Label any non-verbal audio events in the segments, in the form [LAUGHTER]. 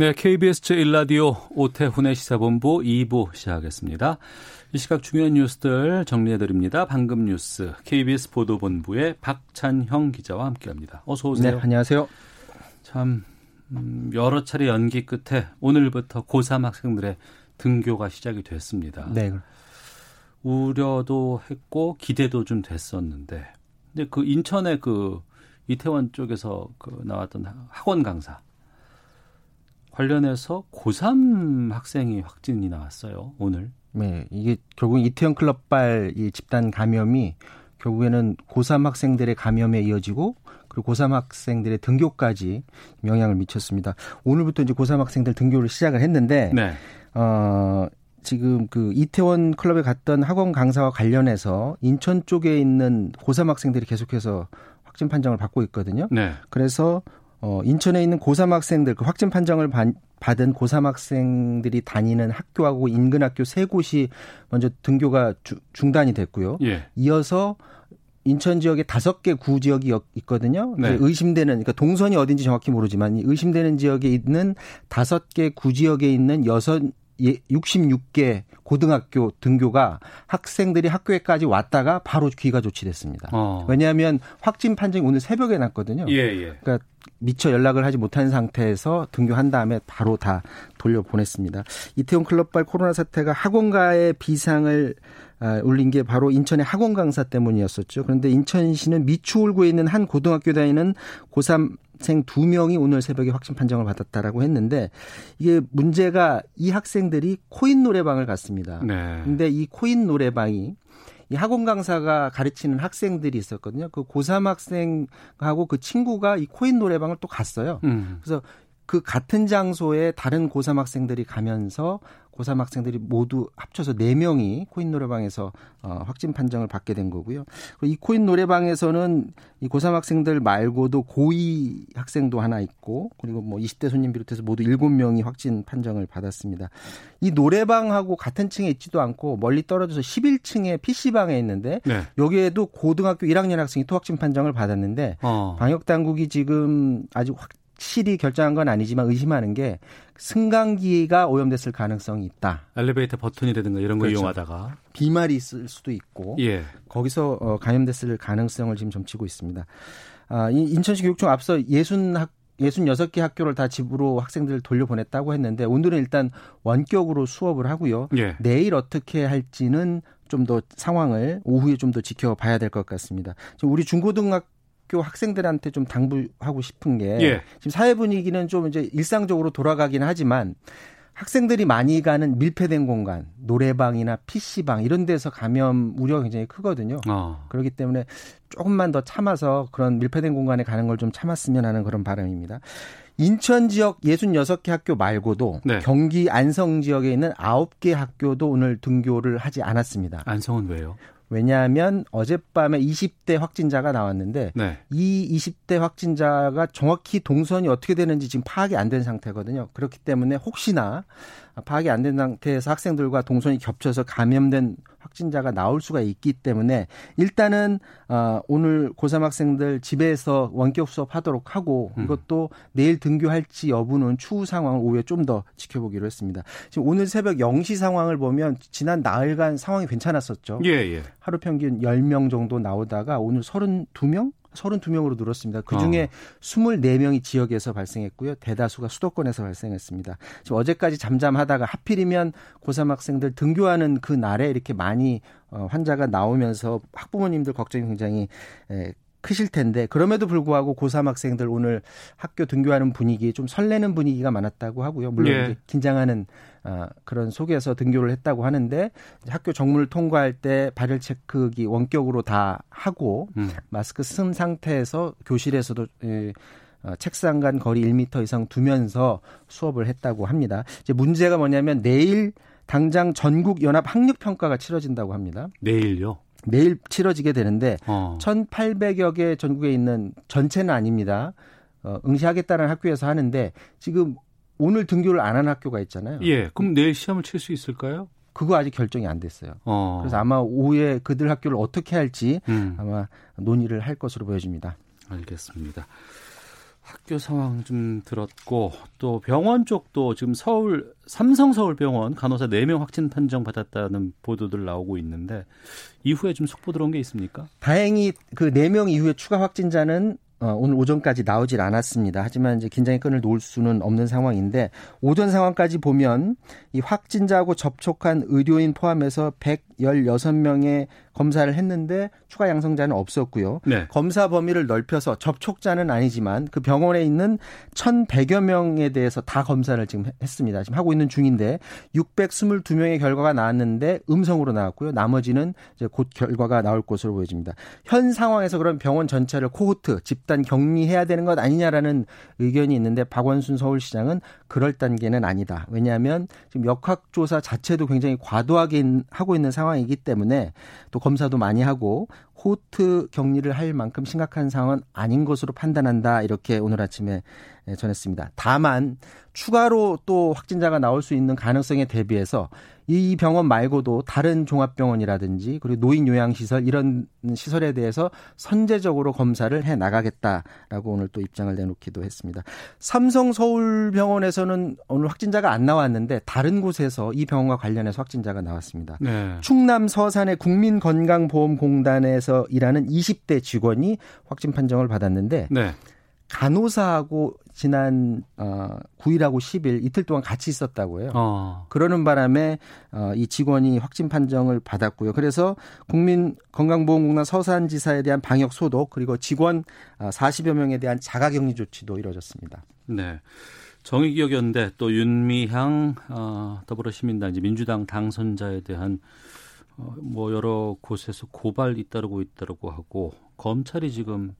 네, KBS 제1라디오 오태훈의 시사본부 2부 시작하겠습니다. 이 시각 중요한 뉴스들 정리해드립니다. 방금 뉴스 KBS 보도본부의 박찬형 기자와 함께합니다. 어서 오세요. 네, 안녕하세요. 참 음, 여러 차례 연기 끝에 오늘부터 고3 학생들의 등교가 시작이 됐습니다. 네. 우려도 했고 기대도 좀 됐었는데, 근데 그 인천의 그 이태원 쪽에서 그 나왔던 학원 강사 관련해서 고3 학생이 확진이 나왔어요. 오늘. 네, 이게 결국 이태원 클럽발 이 집단 감염이 결국에는 고3 학생들의 감염에 이어지고 그리고 고3 학생들의 등교까지 영향을 미쳤습니다. 오늘부터 이제 고3 학생들 등교를 시작을 했는데 네. 어 지금 그 이태원 클럽에 갔던 학원 강사와 관련해서 인천 쪽에 있는 고3 학생들이 계속해서 확진 판정을 받고 있거든요. 네. 그래서 어 인천에 있는 고3 학생들 그 확진 판정을 받, 받은 고3 학생들이 다니는 학교하고 인근 학교 세 곳이 먼저 등교가 주, 중단이 됐고요. 예. 이어서 인천 지역에 다섯 개 구 지역이 있거든요. 네. 의심되는 그러니까 동선이 어딘지 정확히 모르지만 이 의심되는 지역에 있는 다섯 개 구 지역에 있는 여섯 66개 고등학교 등교가 학생들이 학교에까지 왔다가 바로 귀가 조치됐습니다. 어. 왜냐하면 확진 판정이 오늘 새벽에 났거든요. 예, 예. 그러니까 미처 연락을 하지 못한 상태에서 등교한 다음에 바로 다 돌려보냈습니다. 이태원 클럽발 코로나 사태가 학원가의 비상을 울린 게 바로 인천의 학원 강사 때문이었었죠. 그런데 인천시는 미추홀구에 있는 한 고등학교 다니는 고3 생 두 명이 오늘 새벽에 확진 판정을 받았다라고 했는데 이게 문제가 이 학생들이 코인 노래방을 갔습니다. 네. 근데 이 코인 노래방이 이 학원 강사가 가르치는 학생들이 있었거든요. 그 고3 학생하고 그 친구가 이 코인 노래방을 또 갔어요. 음. 그래서 그 같은 장소에 다른 고3 학생들이 가면서 고3 학생들이 모두 합쳐서 4명이 코인 노래방에서 어, 확진 판정을 받게 된 거고요. 이 코인 노래방에서는 이 고3 학생들 말고도 고2 학생도 하나 있고 그리고 뭐 20대 손님 비롯해서 모두 7명이 확진 판정을 받았습니다. 이 노래방하고 같은 층에 있지도 않고 멀리 떨어져서 11층에 PC방에 있는데 네. 여기에도 고등학교 1학년 학생이 또 확진 판정을 받았는데 어. 방역 당국이 지금 아직 확 실히 결정한 건 아니지만 의심하는 게 승강기가 오염됐을 가능성이 있다. 엘리베이터 버튼이라든가 이런 거 그렇죠. 이용하다가 비말이 있을 수도 있고 예. 거기서 어, 감염됐을 가능성을 지금 점치고 있습니다. 아, 이 인천시 교육청 앞서 예순 학 66개 학교를 다 집으로 학생들을 돌려보냈다고 했는데 오늘은 일단 원격으로 수업을 하고요. 예. 내일 어떻게 할지는 좀 더 상황을 오후에 좀 더 지켜봐야 될 것 같습니다. 지금 우리 중고등학 교 학생들한테 좀 당부하고 싶은 게 예. 지금 사회 분위기는 좀 이제 일상적으로 돌아가긴 하지만 학생들이 많이 가는 밀폐된 공간, 노래방이나 PC방 이런 데서 감염 우려가 굉장히 크거든요. 어. 그렇기 때문에 조금만 더 참아서 그런 밀폐된 공간에 가는 걸 좀 참았으면 하는 그런 바람입니다. 인천 지역 66개 학교 말고도 네. 경기 안성 지역에 있는 9개 학교도 오늘 등교를 하지 않았습니다. 안성은 왜요? 왜냐하면 어젯밤에 20대 확진자가 나왔는데 네. 이 20대 확진자가 정확히 동선이 어떻게 되는지 지금 파악이 안 된 상태거든요. 그렇기 때문에 혹시나 파악이 안 된 상태에서 학생들과 동선이 겹쳐서 감염된 확진자가 나올 수가 있기 때문에 일단은 어, 오늘 고3 학생들 집에서 원격 수업하도록 하고 음. 이것도 내일 등교할지 여부는 추후 상황을 오후에 좀 더 지켜보기로 했습니다. 지금 오늘 새벽 0시 상황을 보면 지난 나흘간 상황이 괜찮았었죠. 예, 예. 하루 평균 10명 정도 나오다가 오늘 32명? 32명으로 늘었습니다. 그 중에 어. 24명이 지역에서 발생했고요. 대다수가 수도권에서 발생했습니다. 지금 어제까지 잠잠하다가 하필이면 고3 학생들 등교하는 그 날에 이렇게 많이 어, 환자가 나오면서 학부모님들 걱정이 굉장히 에, 크실 텐데 그럼에도 불구하고 고3 학생들 오늘 학교 등교하는 분위기 좀 설레는 분위기가 많았다고 하고요. 물론 예. 긴장하는 어, 그런 속에서 등교를 했다고 하는데 학교 정문을 통과할 때 발열 체크기 원격으로 다 하고 음. 마스크 쓴 상태에서 교실에서도 예, 어, 책상 간 거리 1미터 이상 두면서 수업을 했다고 합니다. 이제 문제가 뭐냐면 내일 당장 전국 연합 학력 평가가 치러진다고 합니다. 내일요? 내일 치러지게 되는데 어. 1,800여 개 전국에 있는 전체는 아닙니다. 어, 응시하겠다는 학교에서 하는데 지금 오늘 등교를 안 한 학교가 있잖아요. 예. 그럼 내일 시험을 칠 수 있을까요? 그거 아직 결정이 안 됐어요. 어. 그래서 아마 오후에 그들 학교를 어떻게 할지 음. 아마 논의를 할 것으로 보여집니다. 알겠습니다. 학교 상황 좀 들었고 또 병원 쪽도 지금 서울 삼성 서울병원 간호사 4명 확진 판정 받았다는 보도들 나오고 있는데 이후에 좀 속보 들어온 게 있습니까? 다행히 그 4명 이후에 추가 확진자는 어, 오늘 오전까지 나오질 않았습니다. 하지만 이제 긴장의 끈을 놓을 수는 없는 상황인데 오전 상황까지 보면 이 확진자하고 접촉한 의료인 포함해서 116명의 검사를 했는데 추가 양성자는 없었고요. 네. 검사 범위를 넓혀서 접촉자는 아니지만 그 병원에 있는 1,100여 명에 대해서 다 검사를 지금 했습니다. 지금 하고 있는 중인데 622명의 결과가 나왔는데 음성으로 나왔고요. 나머지는 이제 곧 결과가 나올 것으로 보여집니다. 현 상황에서 그럼 병원 전체를 코호트 집단 격리해야 되는 것 아니냐라는 의견이 있는데 박원순 서울시장은 그럴 단계는 아니다. 왜냐하면 지금 역학조사 자체도 굉장히 과도하게 하고 있는 상황이기 때문에 또 검사도 많이 하고 호트 격리를 할 만큼 심각한 상황은 아닌 것으로 판단한다. 이렇게 오늘 아침에 전했습니다. 다만 추가로 또 확진자가 나올 수 있는 가능성에 대비해서 이 병원 말고도 다른 종합병원이라든지 그리고 노인 요양시설 이런 시설에 대해서 선제적으로 검사를 해 나가겠다라고 오늘 또 입장을 내놓기도 했습니다. 삼성 서울병원에서는 오늘 확진자가 안 나왔는데 다른 곳에서 이 병원과 관련해서 확진자가 나왔습니다. 네. 충남 서산의 국민건강보험공단에서 일하는 20대 직원이 확진 판정을 받았는데 네. 간호사하고 지난 어 9일하고 10일 이틀 동안 같이 있었다고 해요. 어. 그러는 바람에 어, 이 직원이 확진 판정을 받았고요. 그래서 국민건강보험공단 서산지사에 대한 방역 소독 그리고 직원 40여 어, 명에 대한 자가격리 조치도 이루어졌습니다. 네. 정의기억연대 또 윤미향 어, 더불어시민당 이제 민주당 당선자에 대한 어, 뭐 여러 곳에서 고발 잇따르고 있다고 하고 검찰이 지금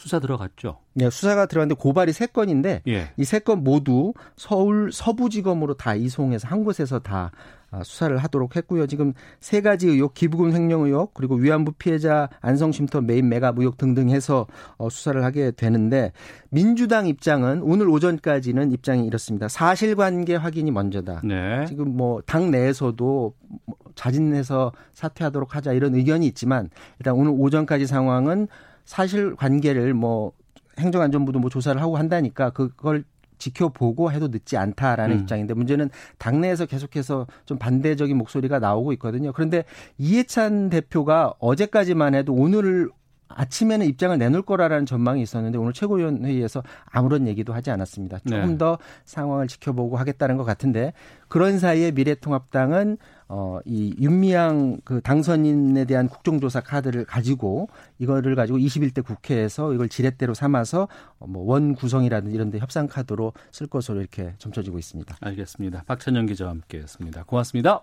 수사 들어갔죠. 네, 수사가 들어갔는데 고발이 세 건인데 예. 이세 건 모두 서울 서부지검으로 다 이송해서 한 곳에서 다 아, 수사를 하도록 했고요. 지금 세 가지 의혹, 기부금 횡령 의혹, 그리고 위안부 피해자 안성쉼터 메인 매각 의혹 등등 해서 어, 수사를 하게 되는데 민주당 입장은 오늘 오전까지는 입장이 이렇습니다. 사실관계 확인이 먼저다. 네. 지금 뭐 당 내에서도 뭐 자진해서 사퇴하도록 하자 이런 의견이 있지만 일단 오늘 오전까지 상황은 사실 관계를 뭐 행정안전부도 뭐 조사를 하고 한다니까 그걸 지켜보고 해도 늦지 않다라는 음. 입장인데 문제는 당내에서 계속해서 좀 반대적인 목소리가 나오고 있거든요. 그런데 이해찬 대표가 어제까지만 해도 오늘 아침에는 입장을 내놓을 거라라는 전망이 있었는데 오늘 최고위원 회의에서 아무런 얘기도 하지 않았습니다. 조금 네. 더 상황을 지켜보고 하겠다는 것 같은데 그런 사이에 미래통합당은 어, 이 윤미향 그 당선인에 대한 국정조사 카드를 가지고 이거를 가지고 21대 국회에서 이걸 지렛대로 삼아서 뭐원 구성이라든지 이런 데 협상 카드로 쓸 것으로 이렇게 점쳐지고 있습니다. 알겠습니다. 박찬영 기자와 함께 했습니다. 고맙습니다.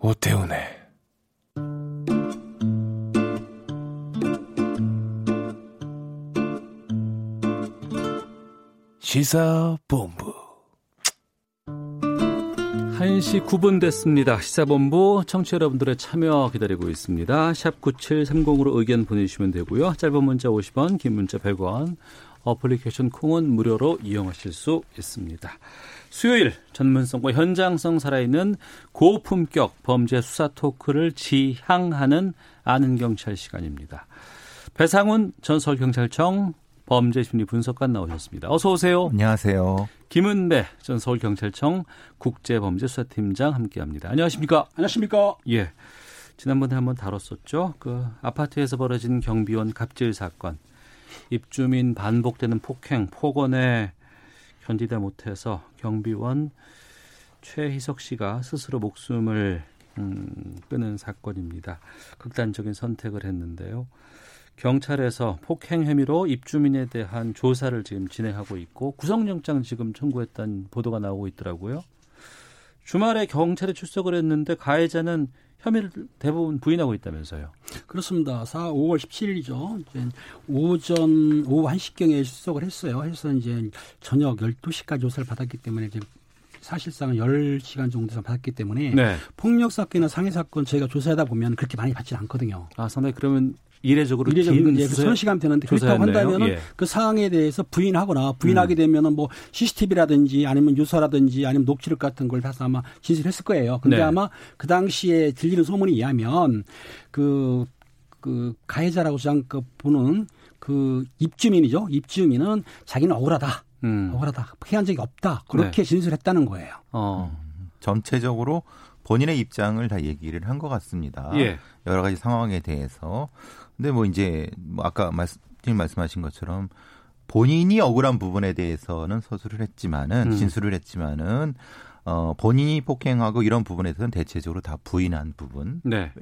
오태훈의 시사본부 1시 9분 됐습니다. 시사본부 청취자 여러분들의 참여 기다리고 있습니다. 샵 9730으로 의견 보내주시면 되고요. 짧은 문자 50원, 긴 문자 100원, 어플리케이션 콩은 무료로 이용하실 수 있습니다. 수요일 전문성과 현장성 살아있는 고품격 범죄 수사 토크를 지향하는 아는 경찰 시간입니다. 배상훈 전 서울경찰청 범죄심리 분석관 나오셨습니다. 어서 오세요. 안녕하세요. 김은배 전 서울경찰청 국제범죄수사팀장 함께합니다. 안녕하십니까? 안녕하십니까? 예. 지난번에 한번 다뤘었죠. 그 아파트에서 벌어진 경비원 갑질 사건. 입주민 반복되는 폭행, 폭언에 견디다 못해서 경비원 최희석 씨가 스스로 목숨을 음, 끊은 사건입니다. 극단적인 선택을 했는데요. 경찰에서 폭행 혐의로 입주민에 대한 조사를 지금 진행하고 있고 구속영장 지금 청구했다는 보도가 나오고 있더라고요. 주말에 경찰에 출석을 했는데 가해자는 혐의를 대부분 부인하고 있다면서요. 그렇습니다. 4, 5월 17일이죠. 이제 오전 오후 1시경에 출석을 했어요. 해서 이제 저녁 12시까지 조사를 받았기 때문에 이제 사실상 10시간 정도 받았기 때문에 네. 폭력 사건이나 상해 사건 저희가 조사하다 보면 그렇게 많이 받지 않거든요. 아, 상당히 그러면 이례적으로 이례적으로 예, 그 시간 되는데 그렇다고 한다면은 예. 그 사항에 대해서 부인하거나 부인하게 음. 되면은 뭐 CCTV라든지 아니면 유서라든지 아니면 녹취록 같은 걸 다서 아마 진술했을 거예요. 근데 네. 아마 그 당시에 들리는 소문에 의하면 그, 그 가해자라고 주장 그 보는 그 입주민이죠. 입주민은 자기는 억울하다. 음. 억울하다. 피한 적이 없다. 그렇게 네. 진술했다는 거예요. 어. 음. 전체적으로 본인의 입장을 다 얘기를 한 것 같습니다. 예. 여러 가지 상황에 대해서. 근데 뭐 이제 뭐 아까 말씀 말씀하신 것처럼 본인이 억울한 부분에 대해서는 서술을 했지만은 음. 진술을 했지만은 어, 본인이 폭행하고 이런 부분에 서는 대체적으로 다 부인한 부분. 네.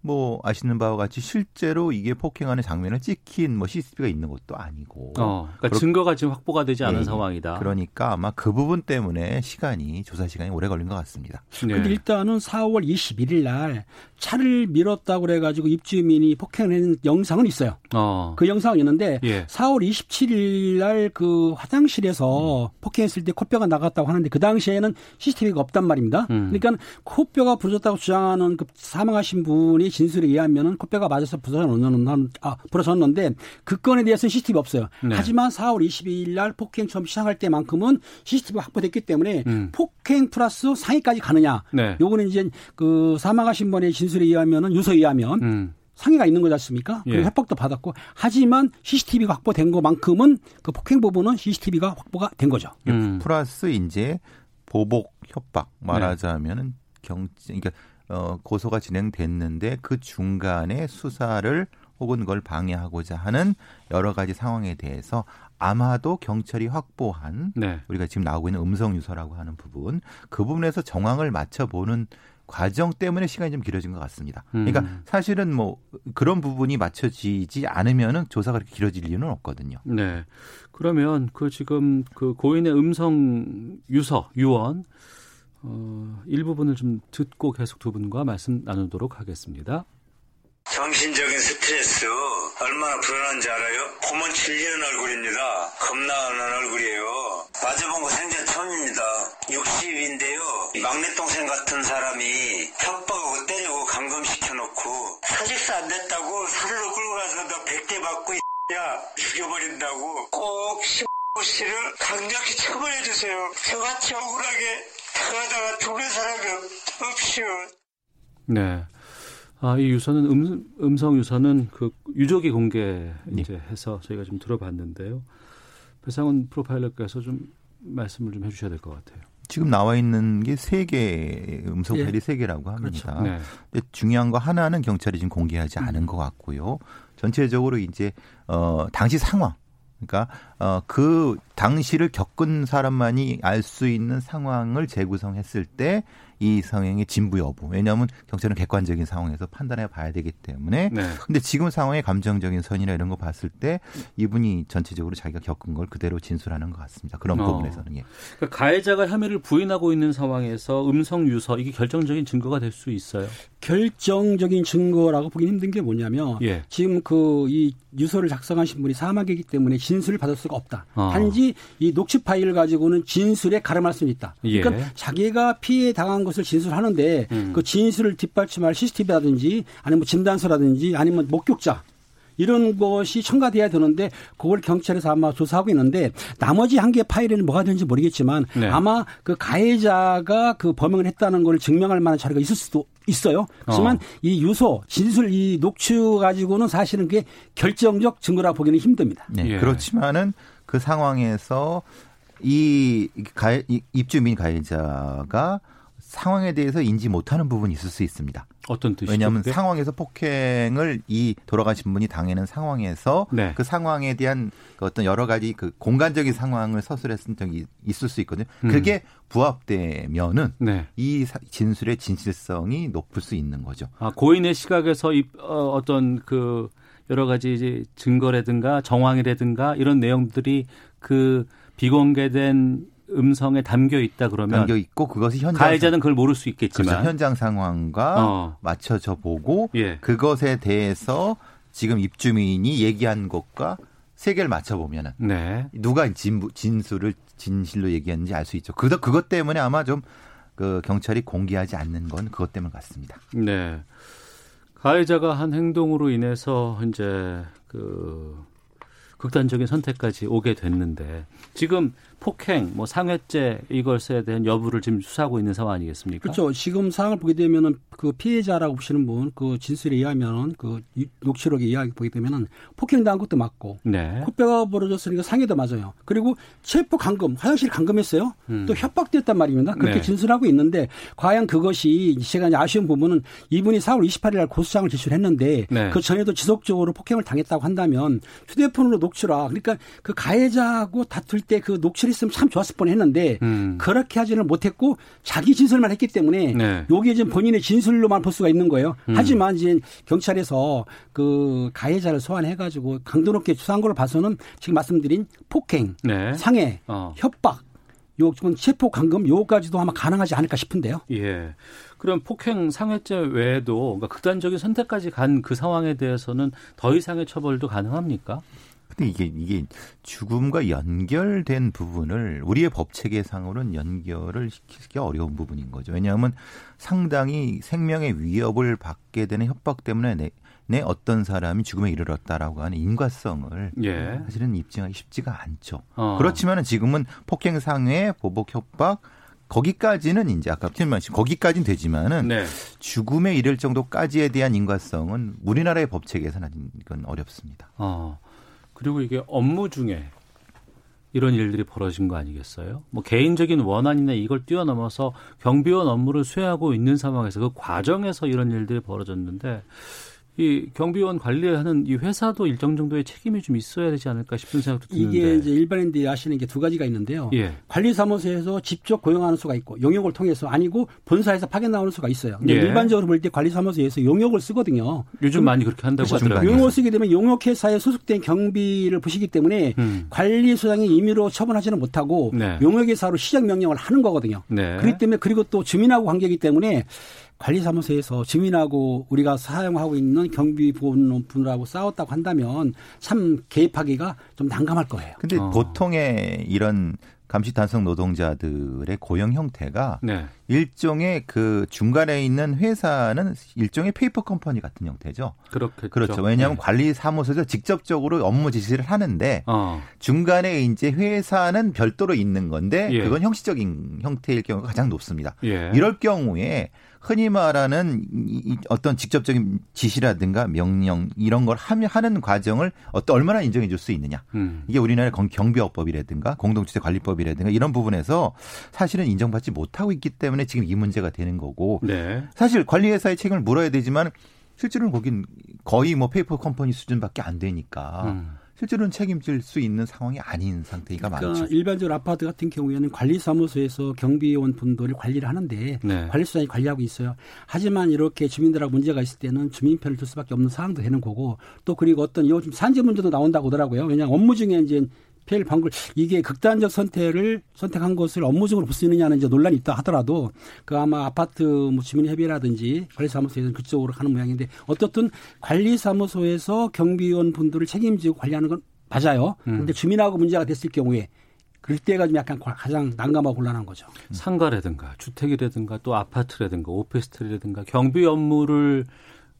뭐 아시는 바와 같이 실제로 이게 폭행하는 장면을 찍힌 뭐 CCTV가 있는 것도 아니고. 어, 그러니까 증거가 지금 확보가 되지 않은 네. 상황이다. 그러니까 아마 그 부분 때문에 시간이 조사 시간이 오래 걸린 것 같습니다. 네. 근데 일단은 4월 21일 날 차를 밀었다고 그래 가지고 입주민이 폭행하는 영상은 있어요. 어. 그 영상은 있는데 예. 4월 27일 날 그 화장실에서 음. 폭행했을 때 코뼈가 나갔다고 하는데 그 당시에는 CCTV가 없단 말입니다. 음. 그러니까 코뼈가 부러졌다고 주장하는 그 사망하신 분이 진술에 의하면은 코뼈가 맞아서 부러졌는 아 부러졌는데 그 건에 대해서는 CCTV 없어요. 네. 하지만 4월 22일 날 폭행 처음 시작할 때만큼은 CCTV 확보됐기 때문에 음. 폭행 플러스 상해까지 가느냐. 네. 요거는 이제 그 사망하신 분의 진술에 의하면은 유서에 의하면 음. 상해가 있는 거지 않습니까? 그리고 예. 협박도 받았고 하지만 CCTV가 확보된 것만큼은 그 폭행 부분은 CCTV가 확보가 된 거죠. 음. 플러스 이제 보복 협박 말하자면은 네. 경 그러니까 어 고소가 진행됐는데 그 중간에 수사를 혹은 그걸 방해하고자 하는 여러 가지 상황에 대해서 아마도 경찰이 확보한 네. 우리가 지금 나오고 있는 음성 유서라고 하는 부분 그 부분에서 정황을 맞춰보는 과정 때문에 시간이 좀 길어진 것 같습니다. 그러니까 음. 사실은 뭐 그런 부분이 맞춰지지 않으면은 조사가 그렇게 길어질 이유는 없거든요. 네. 그러면 그 지금 그 고인의 음성 유서 유언 어, 일부분을 좀 듣고 계속 두 분과 말씀 나누도록 하겠습니다. 정신적인 스트레스 얼마나 불안한지 알아요? 보면 질리는 얼굴입니다. 겁나는 얼굴이에요. 맞아본 거 생전 처음입니다. 60인데요. 막내 동생 같은 사람이 협박하고 때리고 감금시켜놓고 사직서 안 됐다고 사료로 끌고 가서 너 100대 받고 야 죽여버린다고 꼭 씨를 강력히 처벌해주세요. 저같이 억울하게 당하다가 죽는 사람이 없시오. 네. 아, 이 유서는 음, 음성 유서는 그 유족이 공개 이제 네. 해서 저희가 좀 들어봤는데요. 배상훈 프로파일러께서 좀 말씀을 좀 해주셔야 될 것 같아요. 지금 나와 있는 게 세 개, 음성 파일이 세 예. 개라고 합니다. 그렇죠. 네. 근데 중요한 거 하나는 경찰이 지금 공개하지 않은 음. 것 같고요. 전체적으로 이제, 어, 당시 상황. 그러니까, 어, 그 당시를 겪은 사람만이 알 수 있는 상황을 재구성했을 때이 성행의 진부 여부. 왜냐하면 경찰은 객관적인 상황에서 판단해 봐야 되기 때문에. 네. 근데 지금 상황의 감정적인 선이나 이런 거 봤을 때 이분이 전체적으로 자기가 겪은 걸 그대로 진술하는 것 같습니다. 그런 어. 부분에서는 예. 그러니까 가해자가 혐의를 부인하고 있는 상황에서 음성 유서 이게 결정적인 증거가 될 수 있어요. 결정적인 증거라고 보기 힘든 게 뭐냐면 예. 지금 그 이 유서를 작성하신 분이 사망이기 때문에 진술을 받을 수가 없다. 어. 단지 이 녹취 파일을 가지고는 진술에 가름할 수는 있다. 예. 그러니까 자기가 피해 당한 것을 진술하는데 음. 그 진술을 뒷받침할 CCTV라든지 아니면 뭐 진단서라든지 아니면 목격자 이런 것이 첨가돼야 되는데 그걸 경찰에서 아마 조사하고 있는데 나머지 한 개 파일에는 뭐가 되는지 모르겠지만 네. 아마 그 가해자가 그 범행을 했다는 걸 증명할 만한 자료가 있을 수도 있어요. 하지만 어. 이 유서, 진술, 이 녹취 가지고는 사실은 그게 결정적 증거라 보기는 힘듭니다. 네. 예. 그렇지만은 그 상황에서 이 가해, 입주민 가해자가 상황에 대해서 인지 못하는 부분이 있을 수 있습니다. 어떤 뜻이죠? 왜냐하면 그게? 상황에서 폭행을 이 돌아가신 분이 당하는 상황에서 네. 그 상황에 대한 그 어떤 여러 가지 그 공간적인 상황을 서술했은 적이 있을 수 있거든요. 음. 그게 부합되면은 네. 이 진술의 진실성이 높을 수 있는 거죠. 아, 고인의 시각에서 어, 어떤 그 여러 가지 이제 증거라든가 정황이라든가 이런 내용들이 그 비공개된 음성에 담겨 있다 그러면 담겨 있고 그것이 현장 가해자는 그걸 모를 수 있겠지만 그렇죠. 현장 상황과 어. 맞춰져 보고 예. 그것에 대해서 지금 입주민이 얘기한 것과 세 개를 맞춰 보면은 네. 누가 진, 진술을 진실로 얘기했는지 알 수 있죠. 그것 그것 때문에 아마 좀 그 경찰이 공개하지 않는 건 그것 때문 같습니다. 네. 가해자가 한 행동으로 인해서 이제 그 극단적인 선택까지 오게 됐는데 지금 폭행, 뭐 상해죄 이것에 대한 여부를 지금 수사하고 있는 상황 아니겠습니까? 그렇죠. 지금 상황을 보게 되면은 그 피해자라고 보시는 분 그 진술에 의하면 그 녹취록에 이야기 보게 되면은 폭행당한 것도 맞고 네. 코뼈가 벌어졌으니까 상해도 맞아요. 그리고 체포 감금, 화장실 감금했어요. 음. 또 협박됐단 말입니다. 그렇게 네. 진술하고 있는데 과연 그것이 제가 아쉬운 부분은 이분이 4월 28일 날 고소장을 제출했는데 네. 그 전에도 지속적으로 폭행을 당했다고 한다면 휴대폰으로 녹취라 그러니까 그 가해자하고 다툴 때 그 녹취 를 했으면 참 좋았을 뻔했는데 음. 그렇게 하지는 못했고 자기 진술만 했기 때문에 네. 여기에 지금 본인의 진술로만 볼 수가 있는 거예요. 음. 하지만 이제 경찰에서 그 가해자를 소환해가지고 강도 높게 수사한 걸 봐서는 지금 말씀드린 폭행, 네. 상해, 어. 협박, 요 지금 체포 감금 요까지도 아마 가능하지 않을까 싶은데요. 예. 그럼 폭행 상해죄 외에도 그러니까 극단적인 선택까지 간 그 상황에 대해서는 더 이상의 처벌도 가능합니까? 근데 이게 이게 죽음과 연결된 부분을 우리의 법 체계상으로는 연결을 시키기 어려운 부분인 거죠. 왜냐하면 상당히 생명의 위협을 받게 되는 협박 때문에 내, 내 어떤 사람이 죽음에 이르렀다라고 하는 인과성을 예. 사실은 입증하기 쉽지가 않죠. 어. 그렇지만은 지금은 폭행 상해, 보복 협박 거기까지는 이제 아까 말씀 거기까지는 되지만은 네. 죽음에 이를 정도까지에 대한 인과성은 우리나라의 법 체계에서는 이건 어렵습니다. 어. 그리고 이게 업무 중에 이런 일들이 벌어진 거 아니겠어요? 뭐 개인적인 원한이나 이걸 뛰어넘어서 경비원 업무를 수행하고 있는 상황에서 그 과정에서 이런 일들이 벌어졌는데 이 경비원 관리하는 이 회사도 일정 정도의 책임이 좀 있어야 되지 않을까 싶은 생각도 드는데 이게 이제 일반인들이 아시는 게 두 가지가 있는데요. 예. 관리사무소에서 직접 고용하는 수가 있고 용역을 통해서 아니고 본사에서 파견 나오는 수가 있어요. 예. 일반적으로 볼 때 관리사무소에서 용역을 쓰거든요. 요즘 많이 그렇게 한다고 그렇죠. 하더라고요. 용역을 쓰게 되면 용역회사에 소속된 경비를 보시기 때문에 음. 관리소장이 임의로 처분하지는 못하고 네. 용역회사로 시정 명령을 하는 거거든요. 네. 그렇기 때문에 그리고 또 주민하고 관계이기 때문에 관리사무소에서 주민하고 우리가 사용하고 있는 경비원분들하고 싸웠다고 한다면 참 개입하기가 좀 난감할 거예요. 근데 어. 보통의 이런 감시 단속 노동자들의 고용 형태가 네. 일종의 그 중간에 있는 회사는 일종의 페이퍼 컴퍼니 같은 형태죠. 그렇겠죠. 그렇죠. 왜냐하면 네. 관리 사무소에서 직접적으로 업무 지시를 하는데 어. 중간에 이제 회사는 별도로 있는 건데 예. 그건 형식적인 형태일 경우가 가장 높습니다. 예. 이럴 경우에 흔히 말하는 어떤 직접적인 지시라든가 명령 이런 걸 하는 과정을 어떤 얼마나 인정해 줄 수 있느냐. 음. 이게 우리나라의 경비업법이라든가 공동주택 관리법이라든가 이런 부분에서 사실은 인정받지 못하고 있기 때문에 지금 이 문제가 되는 거고. 네. 사실 관리회사의 책임을 물어야 되지만 실제로는 거긴 거의 뭐 페이퍼 컴퍼니 수준밖에 안 되니까. 음. 실제로는 책임질 수 있는 상황이 아닌 상태가 그러니까 많죠. 일반적으로 아파트 같은 경우에는 관리사무소에서 경비원 분들이 관리를 하는데 네. 관리소장이 관리하고 있어요. 하지만 이렇게 주민들하고 문제가 있을 때는 주민편을 줄 수밖에 없는 상황도 되는 거고 또 그리고 어떤 요즘 산재 문제도 나온다고 하더라고요. 왜냐하면 업무 중에 이제 피해를 방글 이게 극단적 선택을 선택한 것을 업무적으로 볼 수 있느냐는 이제 논란이 있다 하더라도 그 아마 아파트 뭐 주민협의라든지 관리사무소에서 그쪽으로 가는 모양인데 어떻든 관리사무소에서 경비원 분들을 책임지고 관리하는 건 맞아요. 음. 그런데 주민하고 문제가 됐을 경우에 그럴 때가 좀 약간 가장 난감하고 곤란한 거죠. 상가라든가 주택이라든가 또 아파트라든가 오피스텔이라든가 경비 업무를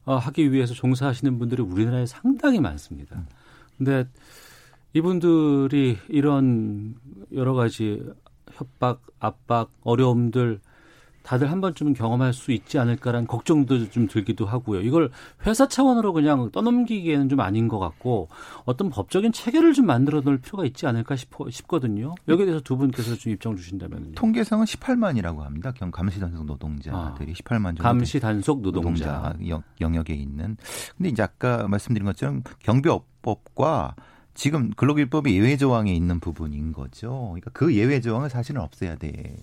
어, 하기 위해서 종사하시는 분들이 우리나라에 상당히 많습니다. 근데 이분들이 이런 여러 가지 협박, 압박, 어려움들 다들 한 번쯤은 경험할 수 있지 않을까라는 걱정도 좀 들기도 하고요. 이걸 회사 차원으로 그냥 떠넘기기에는 좀 아닌 것 같고 어떤 법적인 체계를 좀 만들어 놓을 필요가 있지 않을까 싶어, 싶거든요. 여기에 대해서 두 분께서 좀 입장 주신다면. 통계상은 18만이라고 합니다. 감시 단속 노동자들이 아, 18만 정도. 감시 단속 노동자. 노동자 영역에 있는. 근데 이제 아까 말씀드린 것처럼 경비업법과 지금 근로기법이 예외 조항에 있는 부분인 거죠. 그러니까 그 예외 조항을 사실은 없애야 돼.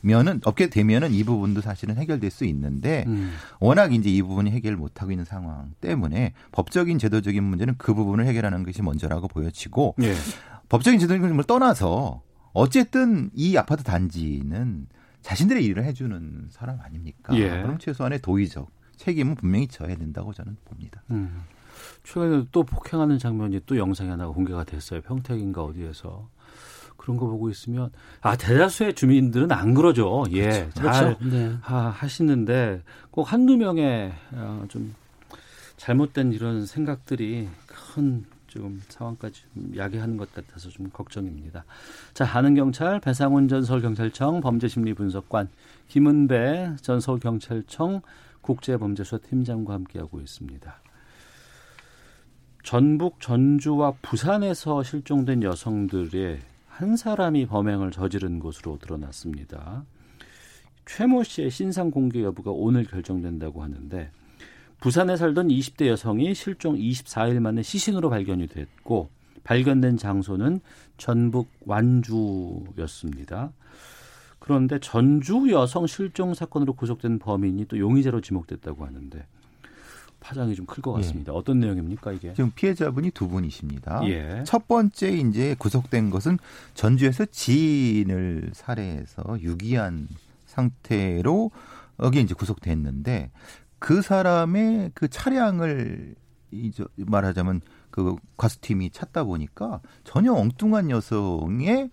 면은 없게 되면은 이 부분도 사실은 해결될 수 있는데 음. 워낙 이제 이 부분이 해결 못 하고 있는 상황 때문에 법적인 제도적인 문제는 그 부분을 해결하는 것이 먼저라고 보여지고 예. 법적인 제도적인 걸 떠나서 어쨌든 이 아파트 단지는 자신들의 일을 해주는 사람 아닙니까? 예. 그럼 최소한의 도의적 책임은 분명히 져야 된다고 저는 봅니다. 음. 최근에 또 폭행하는 장면이 또 영상이 하나 공개가 됐어요. 평택인가 어디에서. 그런 거 보고 있으면 아 대다수의 주민들은 안 그러죠. 예, 그렇죠. 잘 그렇죠. 네. 하, 하시는데 꼭 한두 명의 어, 좀 잘못된 이런 생각들이 큰 지금 상황까지 좀 야기하는 것 같아서 좀 걱정입니다. 자, 아는 경찰 배상훈 전 서울경찰청 범죄심리분석관 김은배 전 서울경찰청 국제범죄수사 팀장과 함께하고 있습니다. 전북 전주와 부산에서 실종된 여성들의 한 사람이 범행을 저지른 것으로 드러났습니다. 최모 씨의 신상 공개 여부가 오늘 결정된다고 하는데 부산에 살던 20대 여성이 실종 24일 만에 시신으로 발견이 됐고 발견된 장소는 전북 완주였습니다. 그런데 전주 여성 실종 사건으로 구속된 범인이 또 용의자로 지목됐다고 하는데 파장이 좀 클 것 같습니다. 예. 어떤 내용입니까 이게? 지금 피해자분이 두 분이십니다. 예. 첫 번째 이제 구속된 것은 전주에서 지인을 살해해서 유기한 상태로 여기 이제 구속됐는데 그 사람의 그 차량을 이제 말하자면 그 과수팀이 찾다 보니까 전혀 엉뚱한 여성의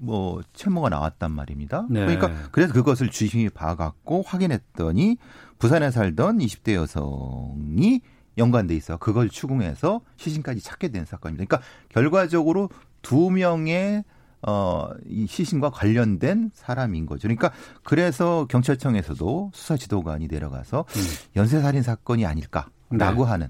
뭐 채모가 나왔단 말입니다. 네. 그러니까 그래서 그것을 주심이 봐갖고 확인했더니 부산에 살던 20대 여성이 연관돼 있어. 그걸 추궁해서 시신까지 찾게 된 사건입니다. 그러니까 결과적으로 두 명의 어, 이 시신과 관련된 사람인 거죠. 그러니까 그래서 경찰청에서도 수사 지도관이 내려가서 음. 연쇄살인 사건이 아닐까라고 네. 하는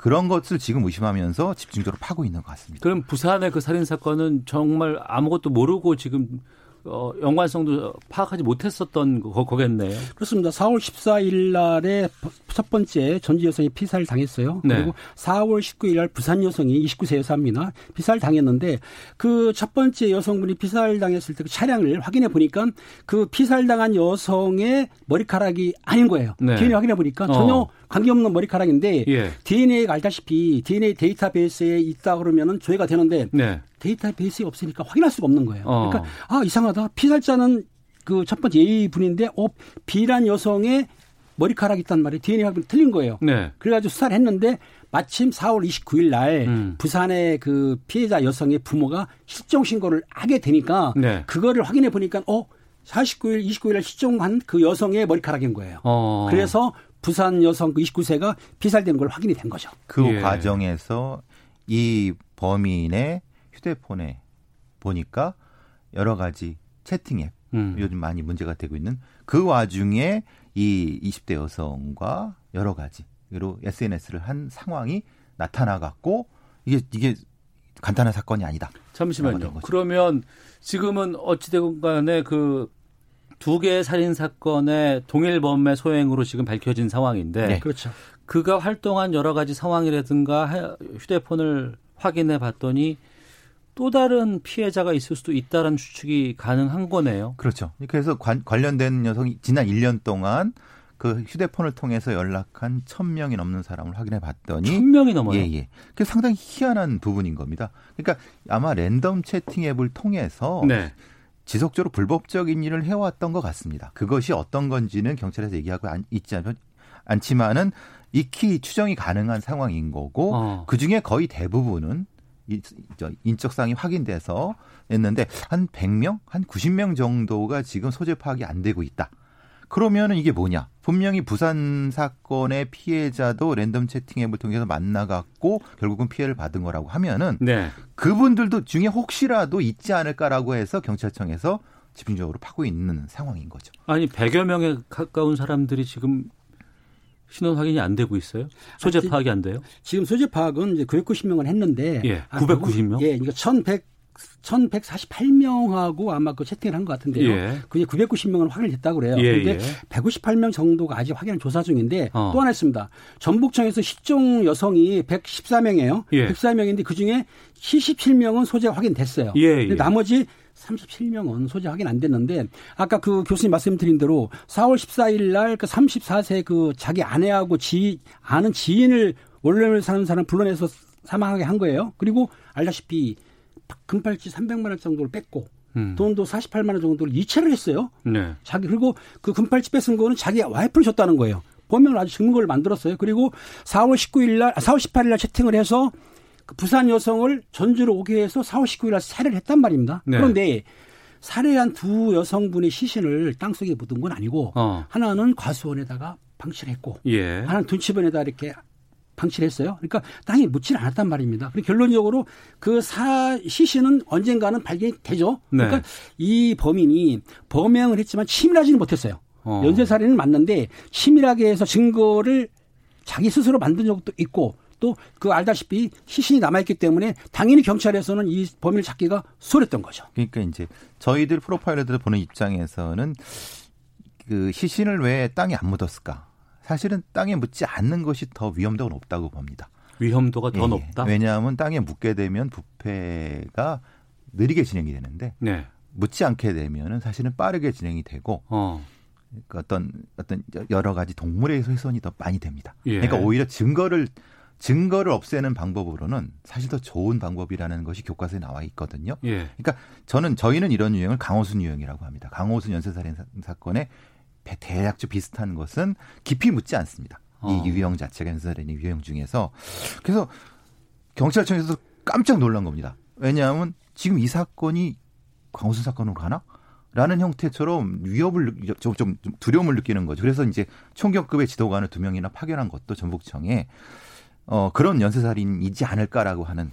그런 것을 지금 의심하면서 집중적으로 파고 있는 것 같습니다. 그럼 부산의 그 살인 사건은 정말 아무것도 모르고 지금 어, 연관성도 파악하지 못했었던 거, 거겠네요. 그렇습니다. 4월 14일 날에 첫 번째 전지 여성이 피살을 당했어요. 네. 그리고 4월 19일 날 부산 여성이 29세 여사입니다. 피살 당했는데 그 첫 번째 여성분이 피살 당했을 때 그 차량을 확인해 보니까 그 피살 당한 여성의 머리카락이 아닌 거예요. 네. DNA 확인해 보니까 전혀 어. 관계없는 머리카락인데 예. DNA가 알다시피 DNA 데이터베이스에 있다 그러면은 조회가 되는데 네. 데이터베이스에 없으니까 확인할 수가 없는 거예요. 어. 그러니까 아 이상하다. 피살자는 그 첫 번째 A 분인데 어 B란 여성의 머리카락이 있단 말이에요. DNA 확인 틀린 거예요. 네. 그래가지고 수사를 했는데 마침 4월 29일 날 음. 부산의 그 피해자 여성의 부모가 실종 신고를 하게 되니까 네. 그거를 확인해 보니까 어 49일, 29일 날 실종한 그 여성의 머리카락인 거예요. 어. 그래서 부산 여성 그 29세가 피살된 걸 확인이 된 거죠. 그 예. 과정에서 이 범인의 휴대폰에 보니까 여러 가지 채팅 앱 음. 요즘 많이 문제가 되고 있는 그 와중에 이 20대 여성과 여러 가지로 SNS를 한 상황이 나타나 갖고 이게 이게 간단한 사건이 아니다. 잠시만요. 그러면 지금은 어찌되건 간에 그 두 개의 살인 사건의 동일 범의 소행으로 지금 밝혀진 상황인데 네. 그렇죠. 그가 활동한 여러 가지 상황이라든가 휴대폰을 확인해 봤더니 또 다른 피해자가 있을 수도 있다는 추측이 가능한 거네요. 그렇죠. 그래서 관, 관련된 녀석이 지난 1년 동안 그 휴대폰을 통해서 연락한 1000명이 넘는 사람을 확인해 봤더니 1000명이 넘어요. 예, 예. 그 상당히 희한한 부분인 겁니다. 그러니까 아마 랜덤 채팅 앱을 통해서 네. 지속적으로 불법적인 일을 해왔던 것 같습니다. 그것이 어떤 건지는 경찰에서 얘기하고 있지 않, 않지만은 익히 추정이 가능한 상황인 거고 어. 그 중에 거의 대부분은 인적상이 확인돼서 했는데 한 100명, 한 90명 정도가 지금 소재 파악이 안 되고 있다. 그러면은 이게 뭐냐? 분명히 부산 사건의 피해자도 랜덤 채팅 앱을 통해서 만나갖고 결국은 피해를 받은 거라고 하면은 네. 그분들도 중에 혹시라도 있지 않을까라고 해서 경찰청에서 집중적으로 파고 있는 상황인 거죠. 아니 100여 명에 가까운 사람들이 지금 신원 확인이 안 되고 있어요? 소재 아, 파악이 안 돼요? 지금 소재 파악은 이제 990명을 했는데 예, 990명? 아, 예, 그러니까 1100 1148명하고 아마 그 채팅을 한 것 같은데요. 예. 그게 990명을 확인했다고 그래요. 예, 그런데 예. 158명 정도가 아직 확인을 조사 중인데 어. 또 하나 있습니다. 전북청에서 실종 여성이 114명이에요. 예. 114명인데 그중에 77명은 소재 확인됐어요. 예, 근데 예. 나머지 37명 은 소재 확인 안 됐는데 아까 그 교수님 말씀드린 대로 4월 14일 날 그 34세 그 자기 아내하고 지 아는 지인을 원래를 사는 사람 불러내서 사망하게 한 거예요. 그리고 알다시피 금팔찌 300만 원 정도를 뺐고 음. 돈도 48만 원 정도를 이체를 했어요. 네. 자기 그리고 그 금팔찌 뺏은 거는 자기 와이프를 줬다는 거예요. 범행을 아주 증거를 만들었어요. 그리고 4월 19일 날, 4월 18일 날 채팅을 해서 그 부산 여성을 전주로 오게 해서 4월 19일 날 살해를 했단 말입니다. 네. 그런데 살해한 두 여성분의 시신을 땅속에 묻은 건 아니고 어. 하나는 과수원에다가 방치했고 예. 하나는 둔치번에다 이렇게 방치를 했어요. 그러니까 땅에 묻지 않았단 말입니다. 그리고 결론적으로 그 사 시신은 언젠가는 발견이 되죠. 네. 그러니까 이 범인이 범행을 했지만 치밀하지는 못했어요. 어. 연쇄살인은 맞는데 치밀하게 해서 증거를 자기 스스로 만든 적도 있고 또 그 알다시피 시신이 남아있기 때문에 당연히 경찰에서는 이 범인을 찾기가 수월했던 거죠. 그러니까 이제 저희들 프로파일러들 보는 입장에서는 그 시신을 왜 땅에 안 묻었을까? 사실은 땅에 묻지 않는 것이 더 위험도가 높다고 봅니다. 위험도가 더 예, 예. 높다? 왜냐하면 땅에 묻게 되면 부패가 느리게 진행이 되는데 네. 묻지 않게 되면은 사실은 빠르게 진행이 되고 어. 그러니까 어떤 어떤 여러 가지 동물의 훼손이 더 많이 됩니다. 예. 그러니까 오히려 증거를 증거를 없애는 방법으로는 사실 더 좋은 방법이라는 것이 교과서에 나와 있거든요. 예. 그러니까 저는 저희는 이런 유형을 강호순 유형이라고 합니다. 강호순 연쇄살인 사건의 대략적 비슷한 것은 깊이 묻지 않습니다. 어. 이 유형 자체가 연쇄살인의 유형 중에서 그래서 경찰청에서 깜짝 놀란 겁니다. 왜냐하면 지금 이 사건이 강호순 사건으로 가나? 라는 형태처럼 위협을 좀, 좀 두려움을 느끼는 거죠. 그래서 이제 총격급의 지도관을 두 명이나 파견한 것도 전북청에 어 그런 연쇄살인이지 않을까라고 하는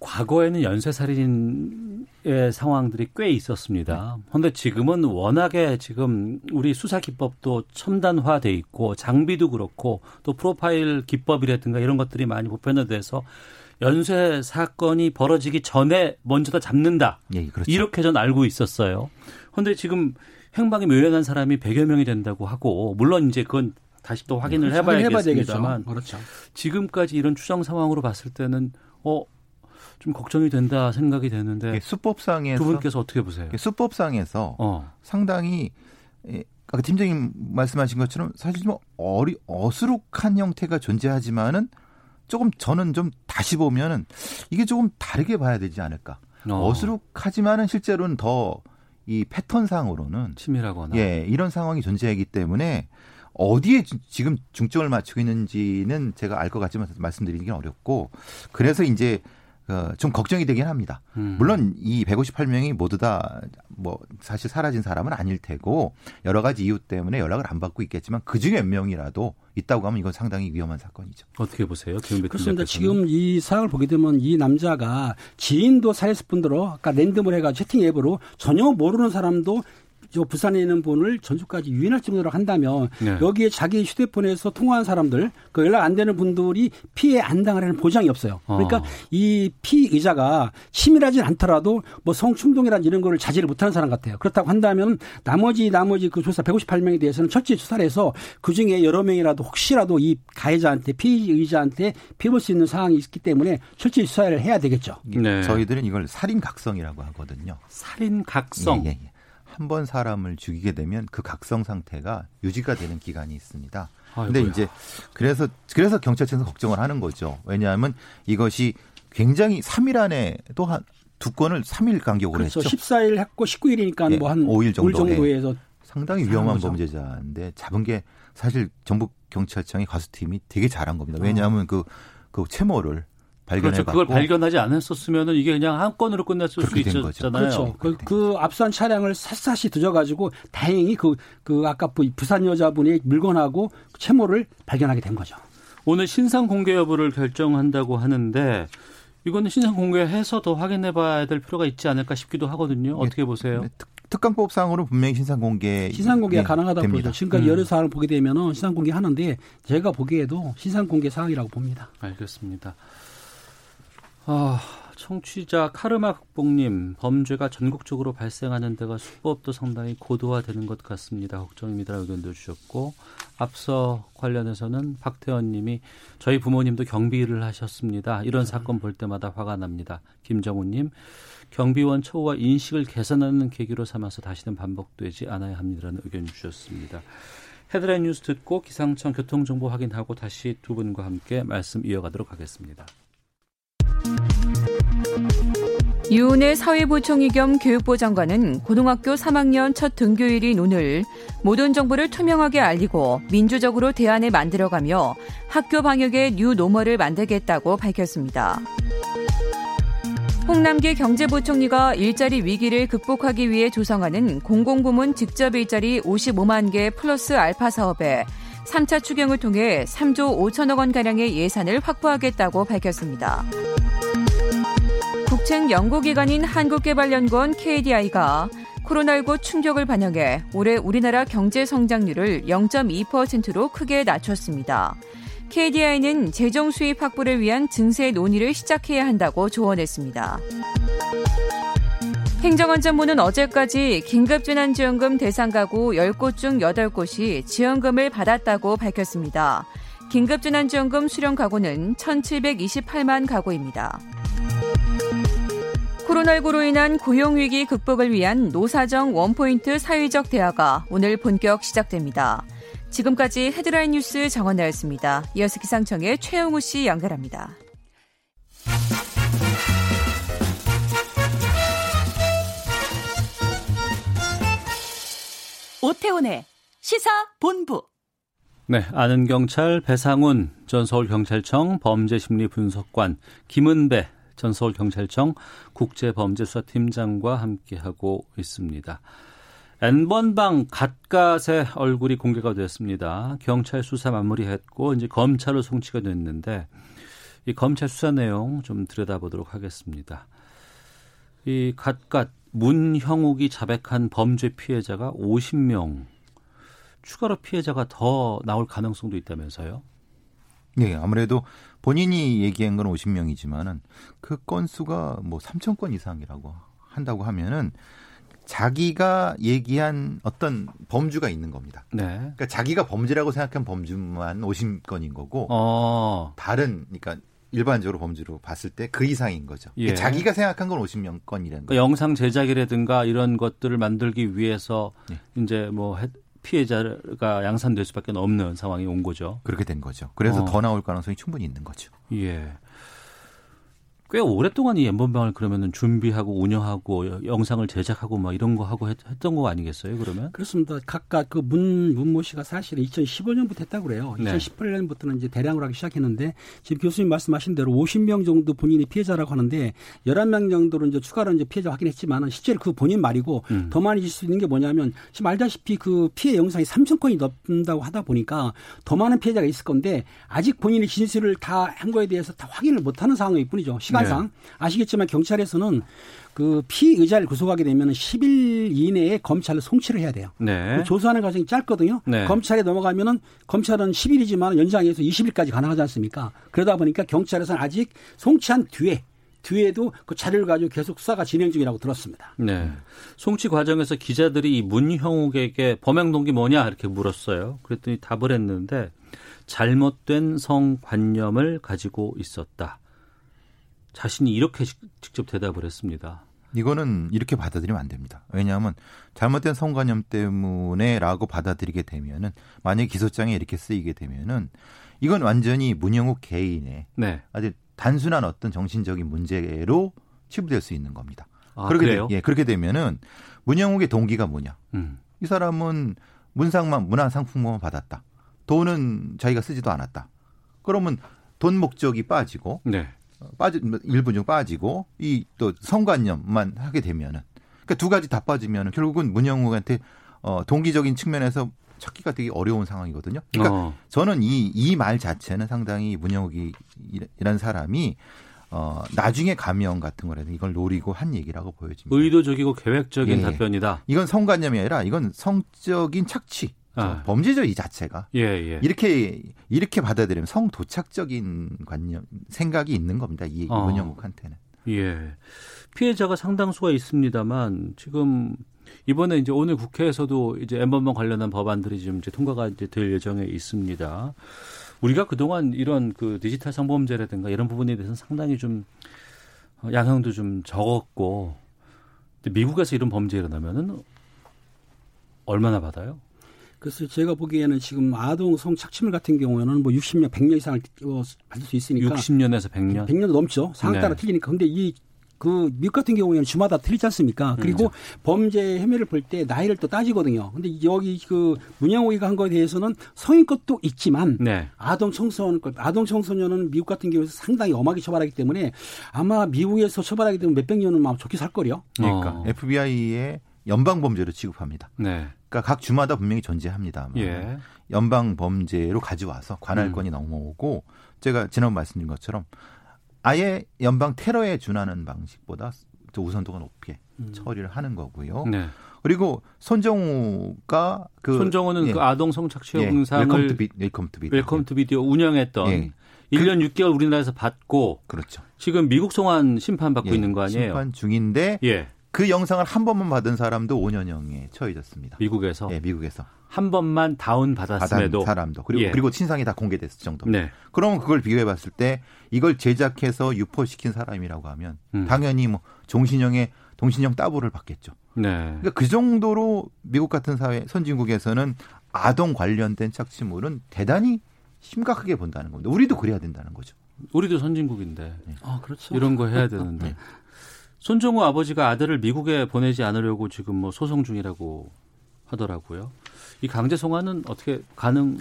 과거에는 연쇄살인의 상황들이 꽤 있었습니다. 그런데 지금은 워낙에 지금 우리 수사 기법도 첨단화돼 있고 장비도 그렇고 또 프로파일 기법이라든가 이런 것들이 많이 보편화돼서 연쇄 사건이 벌어지기 전에 먼저 다 잡는다. 예, 그렇죠. 이렇게 전 알고 있었어요. 그런데 지금 행방이 묘연한 사람이 100여 명이 된다고 하고 물론 이제 그건 다시 또 확인을 해봐야겠습니다만 그렇죠. 지금까지 이런 추정 상황으로 봤을 때는 어. 좀 걱정이 된다 생각이 되는데 수법상에서 두 분께서 어떻게 보세요? 수법상에서 어. 상당히 아까 팀장님 말씀하신 것처럼 사실 좀 어리 어수룩한 형태가 존재하지만은 조금 저는 좀 다시 보면은 이게 조금 다르게 봐야 되지 않을까. 어. 어수룩하지만은 실제로는 더 이 패턴상으로는 치밀하거나 예 이런 상황이 존재하기 때문에 어디에 지금 중점을 맞추고 있는지는 제가 알 것 같지만 말씀드리기는 어렵고 그래서 이제 어, 좀 걱정이 되긴 합니다. 음. 물론 이 158명이 모두 다 뭐 사실 사라진 사람은 아닐 테고 여러 가지 이유 때문에 연락을 안 받고 있겠지만 그 중에 몇 명이라도 있다고 하면 이건 상당히 위험한 사건이죠. 어떻게 보세요? 그렇습니다. 지금 이 사항을 보게 되면 이 남자가 지인도 살해했을 뿐더러 아까 랜덤을 해가지고 채팅 앱으로 전혀 모르는 사람도 저 부산에 있는 분을 전주까지 유인할 정도로 한다면 네. 여기에 자기 휴대폰에서 통화한 사람들 그 연락 안 되는 분들이 피해 안 당하라는 보장이 없어요. 그러니까 어. 이 피의자가 치밀하진 않더라도 뭐 성충동이라는 이런 거를 자제를 못하는 사람 같아요. 그렇다고 한다면 나머지 나머지 그 조사 158명에 대해서는 철저히 수사를 해서 그 중에 여러 명이라도 혹시라도 이 가해자한테 피의자한테 피해볼 수 있는 상황이 있기 때문에 철저히 수사를 해야 되겠죠. 네. 저희들은 이걸 살인각성이라고 하거든요. 살인각성. 예, 예, 예. 한 번 사람을 죽이게 되면 그 각성 상태가 유지가 되는 기간이 있습니다. 근데 이제 그래서 그래서 경찰청에서 걱정을 하는 거죠. 왜냐하면 이것이 굉장히 3일 안에 또 한 두 건을 3일 간격으로 그렇죠. 했죠. 14일 했고 19일이니까 예, 뭐한 5일 정도 정도에서 상당히 위험한 범죄자인데 잡은 게 사실 전북 경찰청의 가수팀이 되게 잘한 겁니다. 왜냐하면 그, 그 채모를 발견해봤고 그렇죠. 그걸 발견하지 않았었으면은 이게 그냥 한 건으로 끝났을 수 있었잖아요. 그렇죠. 그, 그 앞선 차량을 샅샅이 뒤져가지고 다행히 그, 그 아까 부산 여자분의 물건하고 채모를 발견하게 된 거죠. 오늘 신상 공개 여부를 결정한다고 하는데 이거는 신상 공개해서 더 확인해봐야 될 필요가 있지 않을까 싶기도 하거든요. 어떻게 보세요? 특강법상으로 분명히 신상 공개 신상 공개가 예, 가능하다고 보죠. 지금까지 음. 여러 사안을 보게 되면은 신상 공개 하는데 제가 보기에도 신상 공개 사항이라고 봅니다. 알겠습니다. 아, 청취자 카르마 극복님 범죄가 전국적으로 발생하는 데가 수법도 상당히 고도화되는 것 같습니다. 걱정입니다. 의견도 주셨고 앞서 관련해서는 박태원님이 저희 부모님도 경비를 하셨습니다. 이런 사건 볼 때마다 화가 납니다. 김정우님 경비원 처우와 인식을 개선하는 계기로 삼아서 다시는 반복되지 않아야 합니다라는 의견 주셨습니다. 헤드라인 뉴스 듣고 기상청 교통정보 확인하고 다시 두 분과 함께 말씀 이어가도록 하겠습니다. 유은혜 사회부총리 겸 교육부 장관은 고등학교 3학년 첫 등교일인 오늘 모든 정보를 투명하게 알리고 민주적으로 대안을 만들어가며 학교 방역의 new normal을 만들겠다고 밝혔습니다. 홍남기 경제부총리가 일자리 위기를 극복하기 위해 조성하는 공공부문 직접 일자리 55만 개 플러스 알파 사업에 3차 추경을 통해 3조 5천억 원가량의 예산을 확보하겠다고 밝혔습니다. 국책 연구기관인 한국개발연구원 KDI가 코로나19 충격을 반영해 올해 우리나라 경제 성장률을 0.2%로 크게 낮췄습니다. KDI는 재정 수입 확보를 위한 증세 논의를 시작해야 한다고 조언했습니다. 행정안전부는 어제까지 긴급재난지원금 대상 가구 10곳 중 8곳이 지원금을 받았다고 밝혔습니다. 긴급재난지원금 수령 가구는 1,728만 가구입니다. 코로나19로 인한 고용위기 극복을 위한 노사정 원포인트 사회적 대화가 오늘 본격 시작됩니다. 지금까지 헤드라인 뉴스 정원나였습니다. 이어서 기상청의 최영우 씨 연결합니다. 오태훈의 시사 본부. 네, 아는 경찰 배상훈 전 서울경찰청 범죄심리분석관 김은배 전 서울경찰청 국제범죄수사 팀장과 함께하고 있습니다. N번방 갓갓의 얼굴이 공개가 됐습니다. 경찰 수사 마무리했고 이제 검찰로 송치가 됐는데 이 검찰 수사 내용 좀 들여다보도록 하겠습니다. 이 갓갓 문형욱이 자백한 범죄 피해자가 50명 추가로 피해자가 더 나올 가능성도 있다면서요? 네, 아무래도 본인이 얘기한 건 50명이지만은 그 건수가 뭐 3천 건 이상이라고 한다고 하면은 자기가 얘기한 어떤 범주가 있는 겁니다. 네. 그러니까 자기가 범죄라고 생각한 범주만 50건인 거고 어. 다른 그러니까 일반적으로 범죄로 봤을 때 그 이상인 거죠. 예. 자기가 생각한 건 50명 건이라는 그러니까 영상 제작이라든가 이런 것들을 만들기 위해서 예. 이제 뭐 피해자가 양산될 수밖에 없는 상황이 온 거죠. 그렇게 된 거죠. 그래서 어. 더 나올 가능성이 충분히 있는 거죠. 예. 꽤 오랫동안 이 엠번방을 그러면은 준비하고 운영하고 영상을 제작하고 막 이런 거 하고 했, 던거 아니겠어요? 그러면? 그렇습니다. 각각 그 문 문모 씨가 사실은 2015년부터 했다고 그래요. 네. 2018년부터는 이제 대량으로 하기 시작했는데 지금 교수님 말씀하신 대로 50명 정도 본인이 피해자라고 하는데 11명 정도로 이제 추가로 이제 피해자 확인했지만은 실제로 그 본인 말이고 음. 더 많이 있을 수 있는 게 뭐냐면 지금 알다시피 그 피해 영상이 3천 건이 넘는다고 하다 보니까 더 많은 피해자가 있을 건데 아직 본인의 진술을 다 한 거에 대해서 다 확인을 못 하는 상황일 뿐이죠. 시간 시간상 네. 아시겠지만 경찰에서는 그 피의자를 구속하게 되면 10일 이내에 검찰을 송치를 해야 돼요. 네. 그 조사하는 과정이 짧거든요. 네. 검찰에 넘어가면은 검찰은 10일이지만 연장해서 20일까지 가능하지 않습니까? 그러다 보니까 경찰에서는 아직 송치한 뒤에 뒤에도 그 자료를 가지고 계속 수사가 진행 중이라고 들었습니다. 네. 송치 과정에서 기자들이 이 문형욱에게 범행 동기 뭐냐 이렇게 물었어요. 그랬더니 답을 했는데 잘못된 성관념을 가지고 있었다. 자신이 이렇게 직접 대답을 했습니다. 이거는 이렇게 받아들이면 안 됩니다. 왜냐하면 잘못된 성관념 때문에라고 받아들이게 되면은 만약에 기소장에 이렇게 쓰이게 되면은 이건 완전히 문영욱 개인의 네. 아주 단순한 어떤 정신적인 문제로 치부될 수 있는 겁니다. 아, 그렇게 그래요? 되, 예, 그렇게 되면은 문영욱의 동기가 뭐냐? 음. 이 사람은 문상만 문화 상품만 받았다. 돈은 자기가 쓰지도 않았다. 그러면 돈 목적이 빠지고 네. 빠지 일부 중 빠지고 이 또 성관념만 하게 되면은 그러니까 두 가지 다 빠지면은 결국은 문영욱한테 어 동기적인 측면에서 찾기가 되게 어려운 상황이거든요. 그러니까 어. 저는 이 이 말 자체는 상당히 문영욱이라는 사람이 어 나중에 감명 같은 거라든 이걸 노리고 한 얘기라고 보여집니다. 의도적이고 계획적인 예. 답변이다. 이건 성관념이 아니라 이건 성적인 착취. 아. 범죄죠 이 자체가. 예, 예. 이렇게 이렇게 받아들이면 성도착적인 관념 생각이 있는 겁니다. 이 어. 문영욱한테는. 예. 피해자가 상당수가 있습니다만 지금 이번에 이제 오늘 국회에서도 이제 엠번방 관련한 법안들이 지금 이제 통과가 이제 될 예정에 있습니다. 우리가 그동안 이런 그 디지털 성범죄라든가 이런 부분에 대해서는 상당히 좀 양형도 좀 적었고 미국에서 이런 범죄 일어나면은 얼마나 받아요? 그래서 제가 보기에는 지금 아동 성착취물 같은 경우에는 뭐 60년, 100년 이상을 받을 수 있으니까 60년에서 100년, 100년 넘죠. 상황 따라 네. 틀리니까. 근데 이 그 미국 같은 경우에는 주마다 틀리지 않습니까? 그리고 음. 범죄 혐의를 볼 때 나이를 또 따지거든요. 근데 여기 그 문양호이가 한 거에 대해서는 성인 것도 있지만 네. 아동 청소년 것, 아동 청소년은 미국 같은 경우에서 상당히 엄하게 처벌하기 때문에 아마 미국에서 처벌하게 되면 몇백 년은 아마 좋게 살 거요. 그러니까 어. FBI의 연방 범죄로 취급합니다. 네. 그러니까 각 주마다 분명히 존재합니다. 예. 연방 범죄로 가져와서 관할권이 음. 넘어오고 제가 지난번 말씀드린 것처럼 아예 연방 테러에 준하는 방식보다 우선도가 높게 음. 처리를 하는 거고요. 네. 그리고 손정우가 그 손정우는 예. 그 아동 성착취 영상을 Welcome to, 비, Welcome to Video, Welcome to Video 운영했던 예. 1년 그, 6개월 우리나라에서 받고 그렇죠. 지금 미국 송환 심판 받고 예. 있는 거 아니에요? 심판 중인데 예. 그 영상을 한 번만 받은 사람도 5년형에 처해졌습니다. 미국에서? 예, 미국에서. 한 번만 다운 받았음에도 사람도 그리고 예. 그리고 신상이 다 공개됐을 정도. 네. 그러면 그걸 비교해 봤을 때 이걸 제작해서 유포시킨 사람이라고 하면 음. 당연히 뭐 종신형의 동신형 따블을 받겠죠. 네. 그러니까 그 정도로 미국 같은 사회 선진국에서는 아동 관련된 착취물은 대단히 심각하게 본다는 겁니다. 우리도 그래야 된다는 거죠. 우리도 선진국인데. 네. 아, 그렇죠. 이런 거 해야 되는데. 네. 손정우 아버지가 아들을 미국에 보내지 않으려고 지금 뭐 소송 중이라고 하더라고요. 이 강제 송환은 어떻게 가능?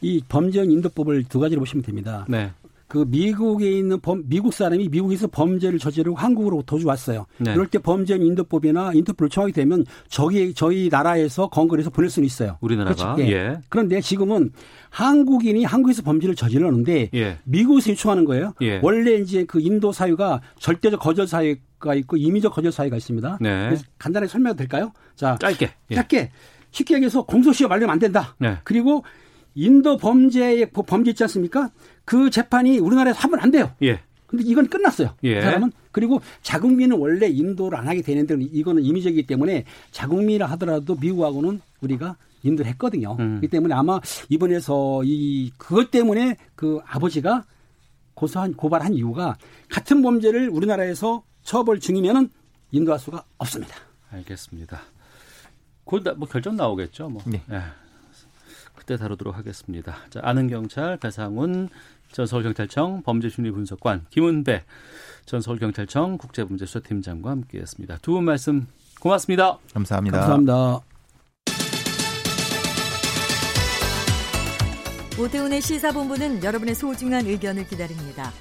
이 범죄형 인도법을 두 가지로 보시면 됩니다. 네. 그 미국에 있는 범, 미국 사람이 미국에서 범죄를 저지르고 한국으로 도주 왔어요. 네. 그럴 때 범죄 인도법이나 인터폴 청하게 되면 저기 저희 나라에서 건거해서 보낼 수는 있어요. 우리나라가. 그렇죠? 예. 예. 그런데 지금은 한국인이 한국에서 범죄를 저질렀는데 예. 미국에서 요청하는 거예요. 예. 원래 이제 그 인도 사유가 절대적 거절 사유 가 있고 임의적 거절 사유가 있습니다. 네. 간단하게 설명 될까요? 자, 짧게. 예. 짧게. 쉽게 얘기해서 공소시효 말리면 안 된다. 네. 그리고 인도 범죄의 범죄 있지 않습니까? 그 재판이 우리나라에서 하면 안 돼요. 예. 근데 이건 끝났어요. 예. 그 사람은 그리고 자국민은 원래 인도를 안 하게 되는데 이거는 임의적이기 때문에 자국민이라 하더라도 미국하고는 우리가 인도를 했거든요. 음. 그렇기 때문에 아마 이번에서 이 그것 때문에 그 아버지가 고소한 고발한 이유가 같은 범죄를 우리나라에서 처벌 중이면은 인도할 수가 없습니다. 알겠습니다. 곧 뭐 결정 나오겠죠. 뭐. 네. 네. 그때 다루도록 하겠습니다. 자, 아는 경찰 배상훈 전 서울경찰청 범죄심리분석관 김은배 전 서울경찰청 국제범죄수사팀장과 함께했습니다. 두 분 말씀 고맙습니다. 감사합니다. 감사합니다. 오태훈의 시사본부는 여러분의 소중한 의견을 기다립니다.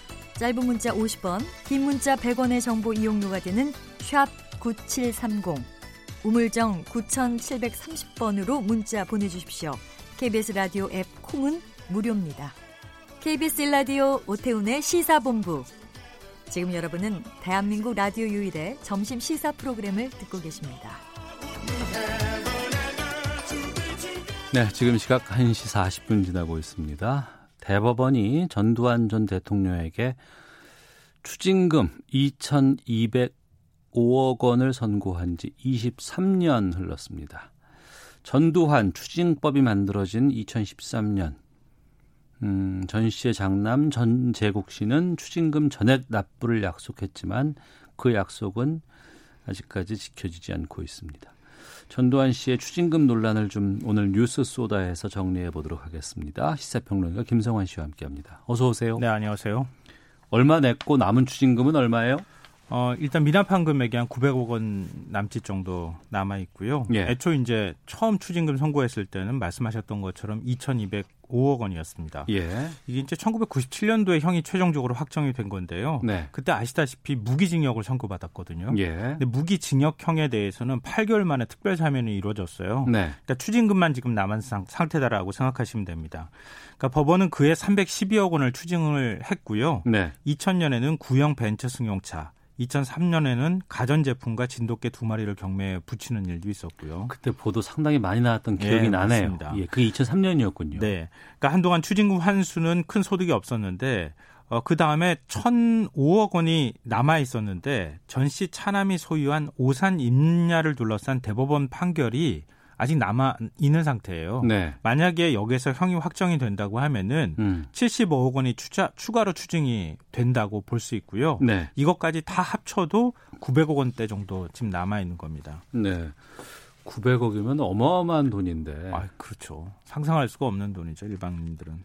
짧은 문자 50원, 긴 문자 100원의 정보 이용료가 되는 샵 9730, 우물정 9730번으로 문자 보내주십시오. KBS 라디오 앱 콩은 무료입니다. KBS 라디오 오태훈의 시사본부. 지금 여러분은 대한민국 라디오 유일의 점심 시사 프로그램을 듣고 계십니다. 네, 지금 시각 1시 40분 지나고 있습니다. 대법원이 전두환 전 대통령에게 추징금 2,205억 원을 선고한 지 23년 흘렀습니다. 전두환 추징법이 만들어진 2013년 음, 전 씨의 장남 전재국 씨는 추징금 전액 납부를 약속했지만 그 약속은 아직까지 지켜지지 않고 있습니다. 전두환 씨의 추징금 논란을 좀 오늘 뉴스 소다에서 정리해 보도록 하겠습니다. 시사평론가 김성환 씨와 함께합니다. 어서 오세요. 네, 안녕하세요. 얼마 냈고 남은 추징금은 얼마예요? 어, 일단 미납한 금액이 한 900억 원 남짓 정도 남아 있고요. 예. 애초 이제 처음 추징금 선고했을 때는 말씀하셨던 것처럼 2,205억 원이었습니다. 예. 이게 이제 1997년도에 형이 최종적으로 확정이 된 건데요. 네. 그때 아시다시피 무기징역을 선고받았거든요. 예. 근데 무기징역형에 대해서는 8개월 만에 특별 사면이 이루어졌어요. 네. 그러니까 추징금만 지금 남은 상 태다라고 생각하시면 됩니다. 그러니까 법원은 그해 312억 원을 추징을 했고요. 네. 2000년에는 구형 벤처 승용차 2003년에는 가전제품과 진돗개 두 마리를 경매에 붙이는 일도 있었고요. 그때 보도 상당히 많이 나왔던 기억이 네, 나네요. 맞습니다. 예, 그게 2003년이었군요. 네. 그러니까 한동안 추징금 환수는 큰 소득이 없었는데 어, 그 다음에 1,005억 원이 남아 있었는데 전 씨 차남이 소유한 오산 임야를 둘러싼 대법원 판결이 아직 남아 있는 상태예요. 네. 만약에 여기에서 형이 확정이 된다고 하면은 음. 75억 원이 추자, 추가로 추징이 된다고 볼 수 있고요. 네. 이것까지 다 합쳐도 900억 원대 정도 지금 남아 있는 겁니다. 네. 900억이면 어마어마한 돈인데. 아, 그렇죠. 상상할 수가 없는 돈이죠, 일반인들은.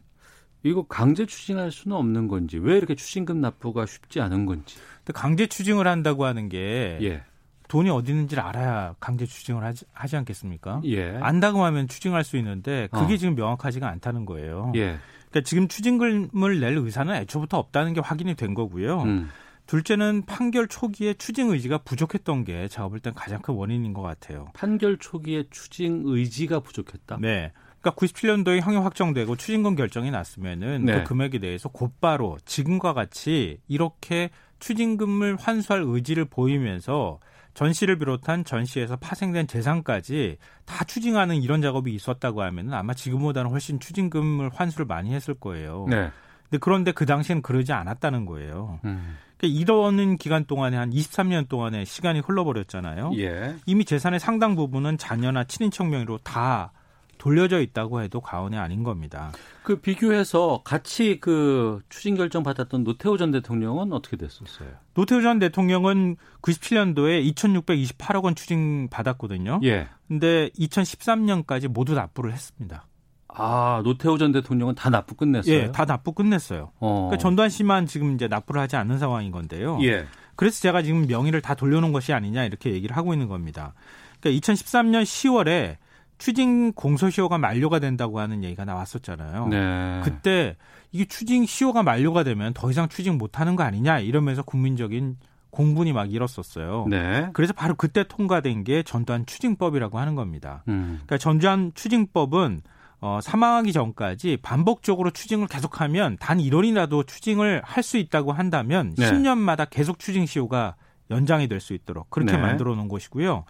이거 강제 추징할 수는 없는 건지 왜 이렇게 추징금 납부가 쉽지 않은 건지. 근데 강제 추징을 한다고 하는 게 예. 돈이 어디 있는지를 알아야 강제 추징을 하지, 하지 않겠습니까? 예. 안다고 하면 추징할 수 있는데 그게 어. 지금 명확하지가 않다는 거예요. 예. 그러니까 지금 추징금을 낼 의사는 애초부터 없다는 게 확인이 된 거고요. 음. 둘째는 판결 초기에 추징 의지가 부족했던 게 제가 볼 땐 가장 큰 원인인 것 같아요. 판결 초기에 추징 의지가 부족했다? 네. 그러니까 97년도에 형이 확정되고 추징금 결정이 났으면은 네. 그 금액에 대해서 곧바로 지금과 같이 이렇게 추징금을 환수할 의지를 보이면서 전시를 비롯한 전시에서 파생된 재산까지 다 추징하는 이런 작업이 있었다고 하면 아마 지금보다는 훨씬 추징금을 환수를 많이 했을 거예요. 네. 근데 그런데 그 당시에는 그러지 않았다는 거예요. 음. 그러니까 이러는 기간 동안에 한 23년 동안의 시간이 흘러버렸잖아요. 예. 이미 재산의 상당 부분은 자녀나 친인척 명의로 다 돌려져 있다고 해도 과언이 아닌 겁니다. 그 비교해서 같이 그 추진 결정 받았던 노태우 전 대통령은 어떻게 됐었어요? 노태우 전 대통령은 97년도에 2,628억 원 추징 받았거든요. 예. 근데 2013년까지 모두 납부를 했습니다. 아, 노태우 전 대통령은 다 납부 끝냈어요? 예, 다 납부 끝냈어요. 어. 그러니까 전두환 씨만 지금 이제 납부를 하지 않는 상황인 건데요. 예. 그래서 제가 지금 명의를 다 돌려놓은 것이 아니냐 이렇게 얘기를 하고 있는 겁니다. 그러니까 2013년 10월에 추징 공소시효가 만료가 된다고 하는 얘기가 나왔었잖아요. 네. 그때 이게 추징 시효가 만료가 되면 더 이상 추징 못하는 거 아니냐 이러면서 국민적인 공분이 막 일었었어요. 네. 그래서 바로 그때 통과된 게 전두환 추징법이라고 하는 겁니다. 음. 그러니까 전두환 추징법은 어, 사망하기 전까지 반복적으로 추징을 계속하면 단 1원이라도 추징을 할 수 있다고 한다면 네. 10년마다 계속 추징 시효가 연장이 될 수 있도록 그렇게 네. 만들어 놓은 것이고요.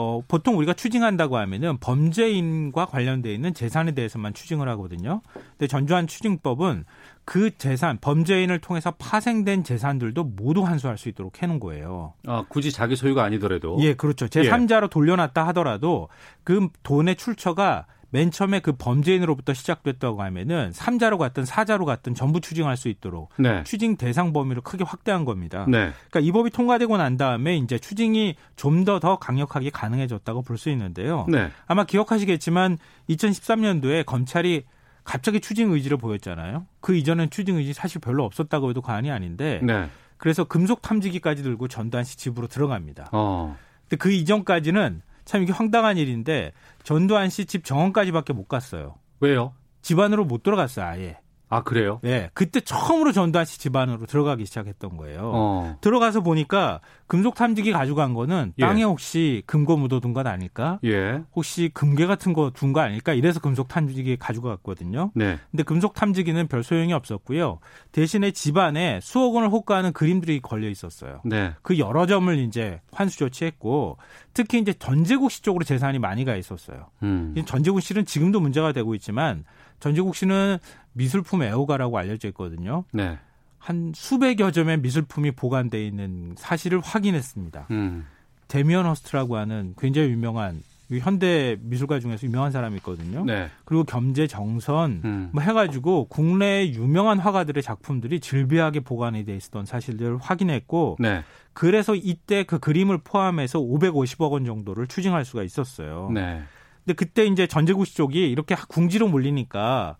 어, 보통 우리가 추징한다고 하면은 범죄인과 관련돼 있는 재산에 대해서만 추징을 하거든요. 근데 전주한 추징법은 그 재산, 범죄인을 통해서 파생된 재산들도 모두 환수할 수 있도록 해놓은 거예요. 아, 굳이 자기 소유가 아니더라도. 예, 그렇죠. 제3자로 예. 돌려놨다 하더라도 그 돈의 출처가 맨 처음에 그 범죄인으로부터 시작됐다고 하면은 3자로 갔든 4자로 갔든 전부 추징할 수 있도록 네. 추징 대상 범위를 크게 확대한 겁니다. 네. 그러니까 이 법이 통과되고 난 다음에 이제 추징이 좀 더더 더 강력하게 가능해졌다고 볼 수 있는데요. 네. 아마 기억하시겠지만 2013년도에 검찰이 갑자기 추징 의지를 보였잖아요. 그 이전엔 추징 의지 사실 별로 없었다고 해도 과언이 아닌데 네. 그래서 금속 탐지기까지 들고 전두환 씨 집으로 들어갑니다. 어. 근데 그 이전까지는 참 이게 황당한 일인데 전두환 씨 집 정원까지밖에 못 갔어요. 왜요? 집 안으로 못 들어갔어요, 아예. 아 그래요? 네, 그때 처음으로 전두환 씨 집안으로 들어가기 시작했던 거예요. 어. 들어가서 보니까 금속 탐지기 가져간 거는 예. 땅에 혹시 금고 묻어둔 것 아닐까? 예. 혹시 금괴 같은 거 둔 거 아닐까? 이래서 금속 탐지기 가져갔거든요. 네. 근데 금속 탐지기는 별 소용이 없었고요. 대신에 집안에 수억 원을 호가하는 그림들이 걸려 있었어요. 네. 그 여러 점을 이제 환수 조치했고 특히 이제 전재국 씨 쪽으로 재산이 많이 가 있었어요. 음. 전재국 씨는 지금도 문제가 되고 있지만 전재국 씨는 미술품 애호가라고 알려져 있거든요. 네. 한 수백여 점의 미술품이 보관돼 있는 사실을 확인했습니다. 음. 데미언 허스트라고 하는 굉장히 유명한 현대 미술가 중에서 유명한 사람이 있거든요. 네. 그리고 겸재 정선 음. 뭐 해가지고 국내 유명한 화가들의 작품들이 질비하게 보관이 돼 있었던 사실들을 확인했고 네. 그래서 이때 그 그림을 포함해서 550억 원 정도를 추징할 수가 있었어요. 네. 근데 그때 이제 전재구씨 쪽이 이렇게 궁지로 몰리니까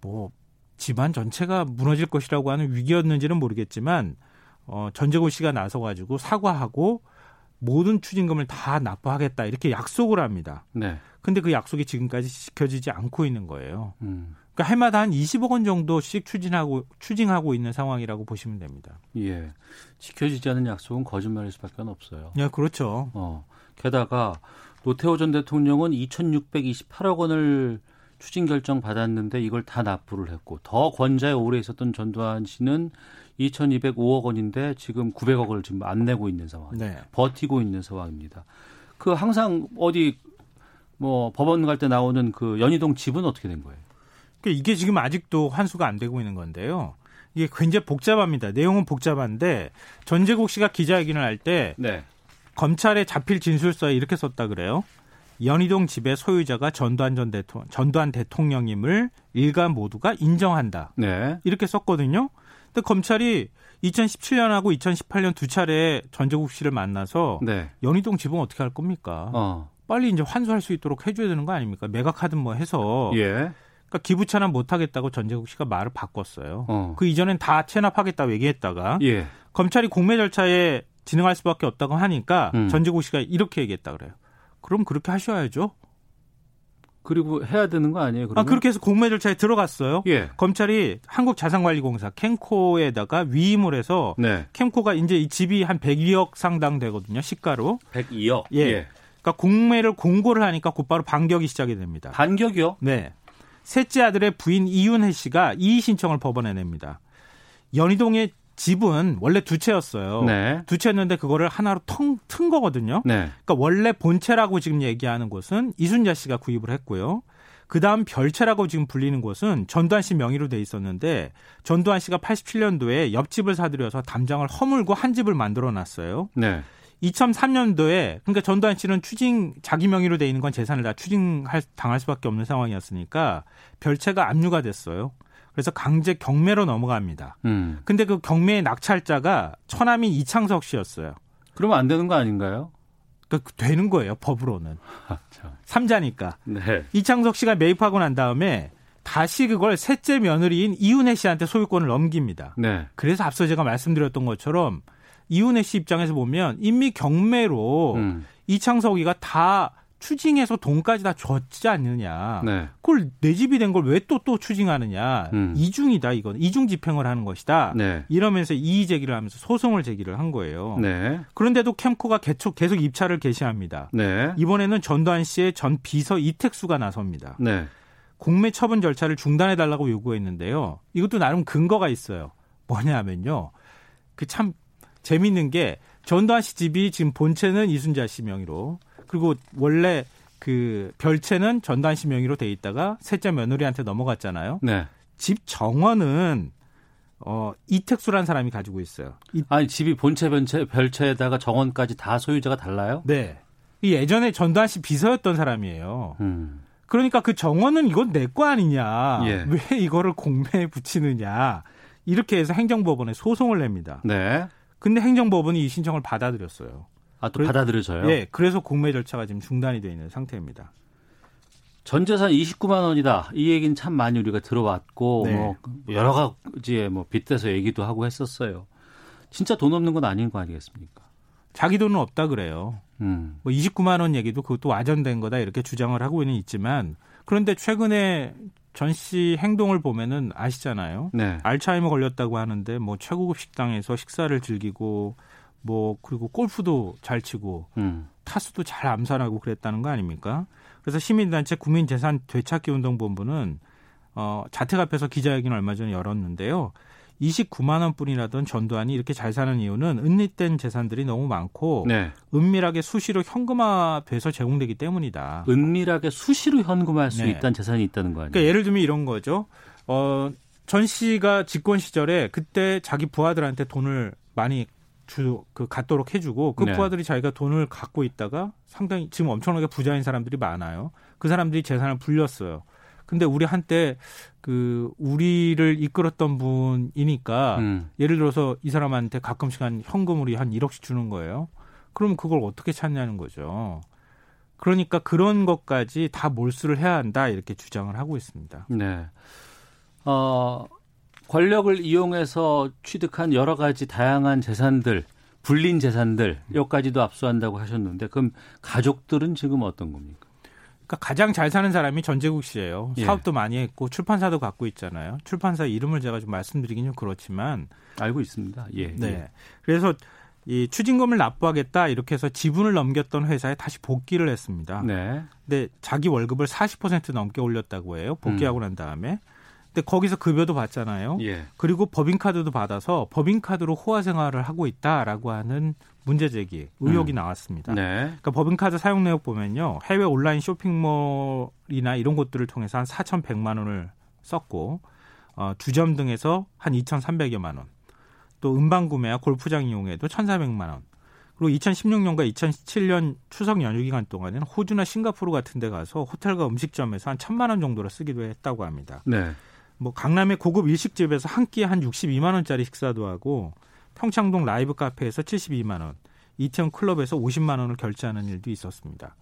뭐 집안 전체가 무너질 것이라고 하는 위기였는지는 모르겠지만 어 전재구 씨가 나서 가지고 사과하고 모든 추징금을 다 납부하겠다 이렇게 약속을 합니다. 네. 근데 그 약속이 지금까지 지켜지지 않고 있는 거예요. 음. 그러니까 해마다 한 20억 원 정도씩 추진하고 추징하고 있는 상황이라고 보시면 됩니다. 예. 지켜지지 않은 약속은 거짓말일 수밖에 없어요. 예, 그렇죠. 어. 게다가 노태우 전 대통령은 2,628억 원을 추진 결정 받았는데 이걸 다 납부를 했고 더 권좌에 오래 있었던 전두환 씨는 2,205억 원인데 지금 900억을 지금 안 내고 있는 상황, 네. 버티고 있는 상황입니다. 그 항상 어디 뭐 법원 갈 때 나오는 그 연희동 집은 어떻게 된 거예요? 그러니까 이게 지금 아직도 환수가 안 되고 있는 건데요. 이게 굉장히 복잡합니다. 내용은 복잡한데 전재국 씨가 기자회견을 할때 네. 검찰에 잡힐 진술서에 이렇게 썼다 그래요. 연희동 집의 소유자가 전두환 전 대통령, 전두환 대통령임을 일간 모두가 인정한다. 네. 이렇게 썼거든요. 근데 검찰이 2017년하고 2018년 두 차례 전재국 씨를 만나서 네. 연희동 집은 어떻게 할 겁니까? 어. 빨리 이제 환수할 수 있도록 해줘야 되는 거 아닙니까? 매각하든 뭐 해서. 예. 그러니까 기부 체납 못 하겠다고 전재국 씨가 말을 바꿨어요. 어. 그 이전엔 다 체납하겠다고 얘기했다가 예. 검찰이 공매 절차에 진행할 수밖에 없다고 하니까 음. 전재국 씨가 이렇게 얘기했다 그래요. 그럼 그렇게 하셔야죠. 그리고 해야 되는 거 아니에요? 그러면? 아 그렇게 해서 공매 절차에 들어갔어요. 예. 검찰이 한국자산관리공사 캠코에다가 위임을 해서 네. 캠코가 이제 이 집이 한 102억 상당 되거든요. 시가로. 102억. 예. 예. 그러니까 공매를 공고를 하니까 곧바로 반격이 시작이 됩니다. 반격이요? 네. 셋째 아들의 부인 이윤혜 씨가 이의 신청을 법원에 냅니다. 연희동의 집은 원래 두 채였어요. 네. 두 채였는데 그거를 하나로 텅, 튼 거거든요. 네. 그러니까 원래 본채라고 지금 얘기하는 곳은 이순자 씨가 구입을 했고요. 그 다음 별채라고 지금 불리는 곳은 전두환 씨 명의로 돼 있었는데 전두환 씨가 87년도에 옆집을 사들여서 담장을 허물고 한 집을 만들어 놨어요. 네. 2003년도에 그러니까 전두환 씨는 추징 자기 명의로 돼 있는 건 재산을 다 추징할 당할 수밖에 없는 상황이었으니까 별채가 압류가 됐어요. 그래서 강제 경매로 넘어갑니다. 음. 근데 그 경매의 낙찰자가 처남인 이창석 씨였어요. 그러면 안 되는 거 아닌가요? 그러니까 되는 거예요, 법으로는. 아, 삼자니까. 네. 이창석 씨가 매입하고 난 다음에 다시 그걸 셋째 며느리인 이은혜 씨한테 소유권을 넘깁니다. 네. 그래서 앞서 제가 말씀드렸던 것처럼 이은혜 씨 입장에서 보면 인미 경매로 음. 이창석이가 다 추징해서 돈까지 다 줬지 않느냐. 네. 그걸 내 집이 된 걸왜또또 추징하느냐. 음. 이중이다 이건 이중 집행을 하는 것이다. 네. 이러면서 이의 제기를 하면서 소송을 제기를 한 거예요. 네. 그런데도 캠코가 계속 계속 입찰을 개시합니다. 네. 이번에는 전두환 씨의 전 비서 이택수가 나섭니다. 네. 공매 처분 절차를 중단해 달라고 요구했는데요. 이것도 나름 근거가 있어요. 뭐냐면요. 그 참 재밌는 게 전두환 씨 집이 지금 본체는 이순자 씨 명의로 그리고 원래 그 별채는 씨 명의로 돼 있다가 셋째 며느리한테 넘어갔잖아요. 네. 집 정원은 어 이택수라는 사람이 가지고 있어요. 이, 아니 집이 본체 별채 별채에다가 정원까지 다 소유자가 달라요? 네. 이 예전에 씨 비서였던 사람이에요. 음. 그러니까 그 정원은 이건 내 거 아니냐. 예. 왜 이거를 공매에 붙이느냐. 이렇게 해서 행정법원에 소송을 냅니다. 네. 근데 행정법원이 이 신청을 받아들였어요. 아, 또 받아들여져요? 예, 그래서 공매 절차가 지금 중단이 되어 있는 상태입니다. 전 재산 29만 원이다. 이 얘기는 참 많이 우리가 들어왔고 네. 뭐 여러 가지의 뭐 빗대서 얘기도 하고 했었어요. 진짜 돈 없는 건 아닌 거 아니겠습니까? 자기 돈은 없다 그래요. 음. 뭐 29만 원 얘기도 그것도 와전된 거다 이렇게 주장을 하고는 있지만 그런데 최근에 전 씨 행동을 보면은 아시잖아요. 네. 알츠하이머 걸렸다고 하는데 뭐 최고급 식당에서 식사를 즐기고 뭐 그리고 골프도 잘 치고 음. 타수도 잘 암산하고 그랬다는 거 아닙니까? 그래서 시민단체 국민재산 되찾기 운동본부는 어, 자택 앞에서 기자회견을 얼마 전에 열었는데요. 29만 원뿐이라던 전두환이 이렇게 잘 사는 이유는 은닉된 재산들이 너무 많고 네. 은밀하게 수시로 현금화돼서 제공되기 때문이다. 은밀하게 수시로 현금화할 수 네. 있다는 재산이 있다는 거 아니에요? 그러니까 예를 들면 이런 거죠. 어, 전 씨가 집권 시절에 그때 자기 부하들한테 돈을 많이 주그 갖도록 해주고 그 네. 부하들이 자기가 돈을 갖고 있다가 상당히 지금 엄청나게 부자인 사람들이 많아요. 그 사람들이 재산을 불렸어요. 근데 우리 한때 그 우리를 이끌었던 분이니까 음. 예를 들어서 이 사람한테 가끔씩 한 현금으로 한 1억씩 주는 거예요. 그럼 그걸 어떻게 찾냐는 거죠. 그러니까 그런 것까지 다 몰수를 해야 한다 이렇게 주장을 하고 있습니다. 네. 어, 권력을 이용해서 취득한 여러 가지 다양한 재산들, 불린 재산들, 여기까지도 압수한다고 하셨는데 그럼 가족들은 지금 어떤 겁니까? 그러니까 가장 잘 사는 사람이 전재국 씨예요. 예. 사업도 많이 했고 출판사도 갖고 있잖아요. 출판사 이름을 제가 좀 말씀드리긴 좀 그렇지만 알고 있습니다. 예. 네. 예. 그래서 이 추징금을 납부하겠다 이렇게 해서 지분을 넘겼던 회사에 다시 복귀를 했습니다. 네. 근데 자기 월급을 40% 넘게 올렸다고 해요. 복귀하고 음. 난 다음에. 근데 거기서 급여도 받잖아요. 예. 그리고 법인카드도 받아서 법인카드로 호화 생활을 하고 있다라고 하는 문제 제기 의혹이 음. 나왔습니다. 네. 그러니까 법인카드 사용 내역 보면요. 해외 온라인 쇼핑몰이나 이런 곳들을 통해서 한 4,100만 원을 썼고 어, 주점 등에서 한 2,300여만 원. 또 음반 구매와 골프장 이용에도 1,400만 원. 그리고 2016년과 2017년 추석 연휴 기간 동안에는 호주나 싱가포르 같은 데 가서 호텔과 음식점에서 한 1,000만 원 정도를 쓰기도 했다고 합니다. 네. 뭐 강남의 고급 일식집에서 한 끼에 한 62만 원짜리 식사도 하고 평창동 라이브 카페에서 72만 원, 이태원 클럽에서 50만 원을 결제하는 일도 있었습니다.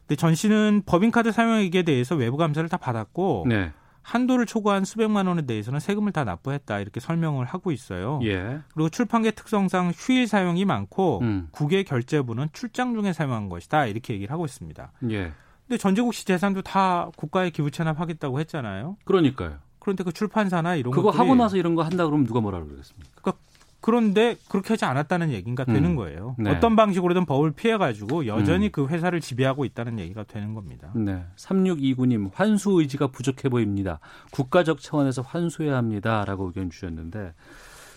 근데 전 씨는 법인카드 사용액에 대해서 외부 감사를 다 받았고 네. 한도를 초과한 수백만 원에 대해서는 세금을 다 납부했다 이렇게 설명을 하고 있어요. 예. 그리고 출판계 특성상 휴일 사용이 많고 음. 국외 결제부는 출장 중에 사용한 것이다 이렇게 얘기를 하고 있습니다. 예. 근데 전재국 씨 재산도 다 국가에 기부 체납하겠다고 했잖아요. 그러니까요. 그런데 그 출판사나 이런 그거 하고 나서 이런 거 한다 그러면 누가 뭐라 그러겠습니까? 그러니까 그런데 그렇게 하지 않았다는 얘기가 음. 되는 거예요. 네. 어떤 방식으로든 법을 피해가지고 여전히 음. 그 회사를 지배하고 있다는 얘기가 되는 겁니다. 네. 3629님, 환수 의지가 부족해 보입니다. 국가적 차원에서 환수해야 합니다. 라고 의견 주셨는데,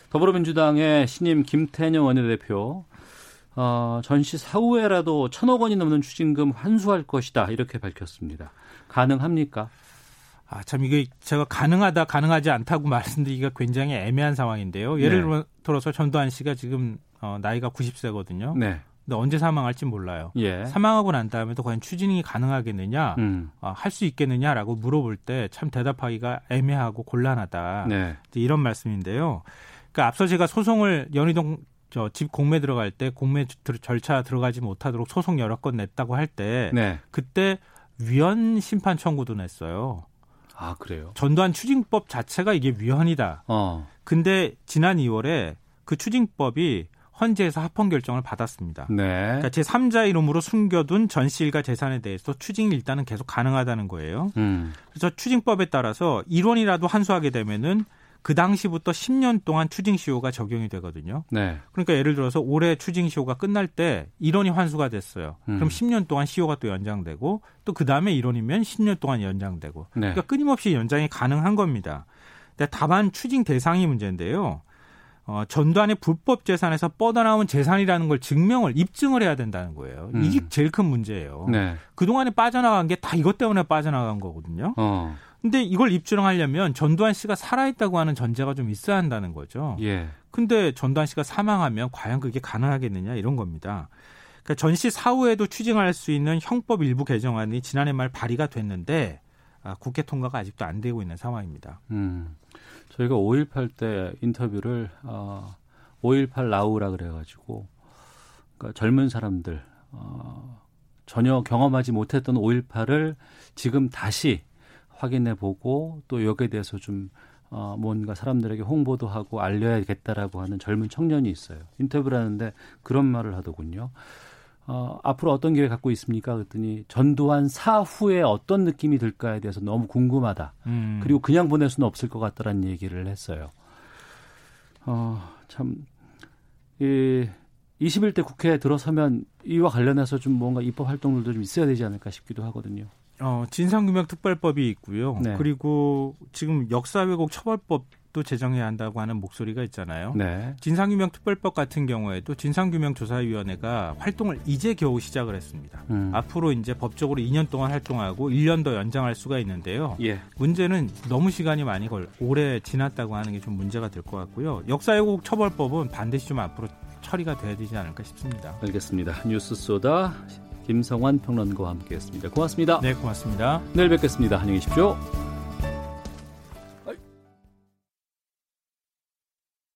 더불어민주당의 신임 김태년 원내대표, 어, 전시 사후에라도 천억 원이 넘는 추징금 환수할 것이다. 이렇게 밝혔습니다. 가능합니까? 아, 참 이게 제가 가능하다 가능하지 않다고 [LAUGHS] 말씀드리기가 굉장히 애매한 상황인데요. 예를 네. 들어서 전두환 씨가 지금 어, 나이가 90세거든요. 네. 근데 언제 사망할지 몰라요. 예. 사망하고 난 다음에도 과연 추진이 가능하겠느냐, 음. 어, 할수 있겠느냐라고 물어볼 때 참 대답하기가 애매하고 곤란하다. 네. 이런 말씀인데요. 그러니까 앞서 제가 소송을 연희동 저집 공매 들어갈 때 공매 절차 들어가지 못하도록 소송 여러 건 냈다고 할때 네. 그때 위헌 심판 청구도 냈어요. 아 그래요? 전두환 추징법 자체가 이게 위헌이다. 어. 근데 지난 2월에 그 추징법이 헌재에서 합헌 결정을 받았습니다. 네. 그러니까 제 3자 이름으로 숨겨둔 전시 일가 재산에 대해서 추징이 일단은 계속 가능하다는 거예요. 음. 그래서 추징법에 따라서 1원이라도 환수하게 되면은 그 당시부터 10년 동안 추징시효가 적용이 되거든요. 네. 그러니까 예를 들어서 올해 추징시효가 끝날 때 1원이 환수가 됐어요. 음. 그럼 10년 동안 시효가 또 연장되고 또 그 다음에 1원이면 10년 동안 연장되고. 네. 그러니까 끊임없이 연장이 가능한 겁니다. 근데 다만 추징 대상이 문제인데요. 어, 전두환의 불법 재산에서 뻗어나온 재산이라는 걸 증명을 입증을 해야 된다는 거예요. 음. 이게 제일 큰 문제예요. 네. 그동안에 빠져나간 게 다 이것 때문에 빠져나간 거거든요. 어. 근데 이걸 입증하려면 전두환 씨가 살아있다고 하는 전제가 좀 있어야 한다는 거죠. 예. 근데 전두환 씨가 사망하면 과연 그게 가능하겠느냐 이런 겁니다. 그러니까 전시 사후에도 추징할 수 있는 형법 일부 개정안이 지난해 말 발의가 됐는데 아, 국회 통과가 아직도 안 되고 있는 상황입니다. 음. 저희가 5.18 때 인터뷰를 어, 5.18 라우라 그래가지고 그러니까 젊은 사람들 어, 전혀 경험하지 못했던 5.18을 지금 다시 확인해 보고 또 여기에 대해서 좀 어, 뭔가 사람들에게 홍보도 하고 알려야겠다라고 하는 젊은 청년이 있어요. 인터뷰를 하는데 그런 말을 하더군요. 어, 앞으로 어떤 계획 갖고 있습니까? 그랬더니 전두환 사후에 어떤 느낌이 들까에 대해서 너무 궁금하다. 음. 그리고 그냥 보낼 수는 없을 것 같다라는 얘기를 했어요. 어, 참, 이 21대 국회에 들어서면 이와 관련해서 좀 뭔가 입법 활동들도 좀 있어야 되지 않을까 싶기도 하거든요. 어, 진상규명특별법이 있고요. 네. 그리고 지금 역사왜곡 처벌법도 제정해야 한다고 하는 목소리가 있잖아요. 네. 진상규명특별법 같은 경우에도 진상규명조사위원회가 활동을 이제 겨우 시작을 했습니다. 음. 앞으로 이제 법적으로 2년 동안 활동하고 1년 더 연장할 수가 있는데요. 예. 문제는 너무 시간이 많이 걸 오래 지났다고 하는 게 좀 문제가 될 것 같고요. 역사왜곡 처벌법은 반드시 좀 앞으로 처리가 돼야 되지 않을까 싶습니다. 알겠습니다. 뉴스 소다 김성환 평론가와 함께했습니다. 고맙습니다. 네, 고맙습니다. 내일 뵙겠습니다. 안녕히 계십시오.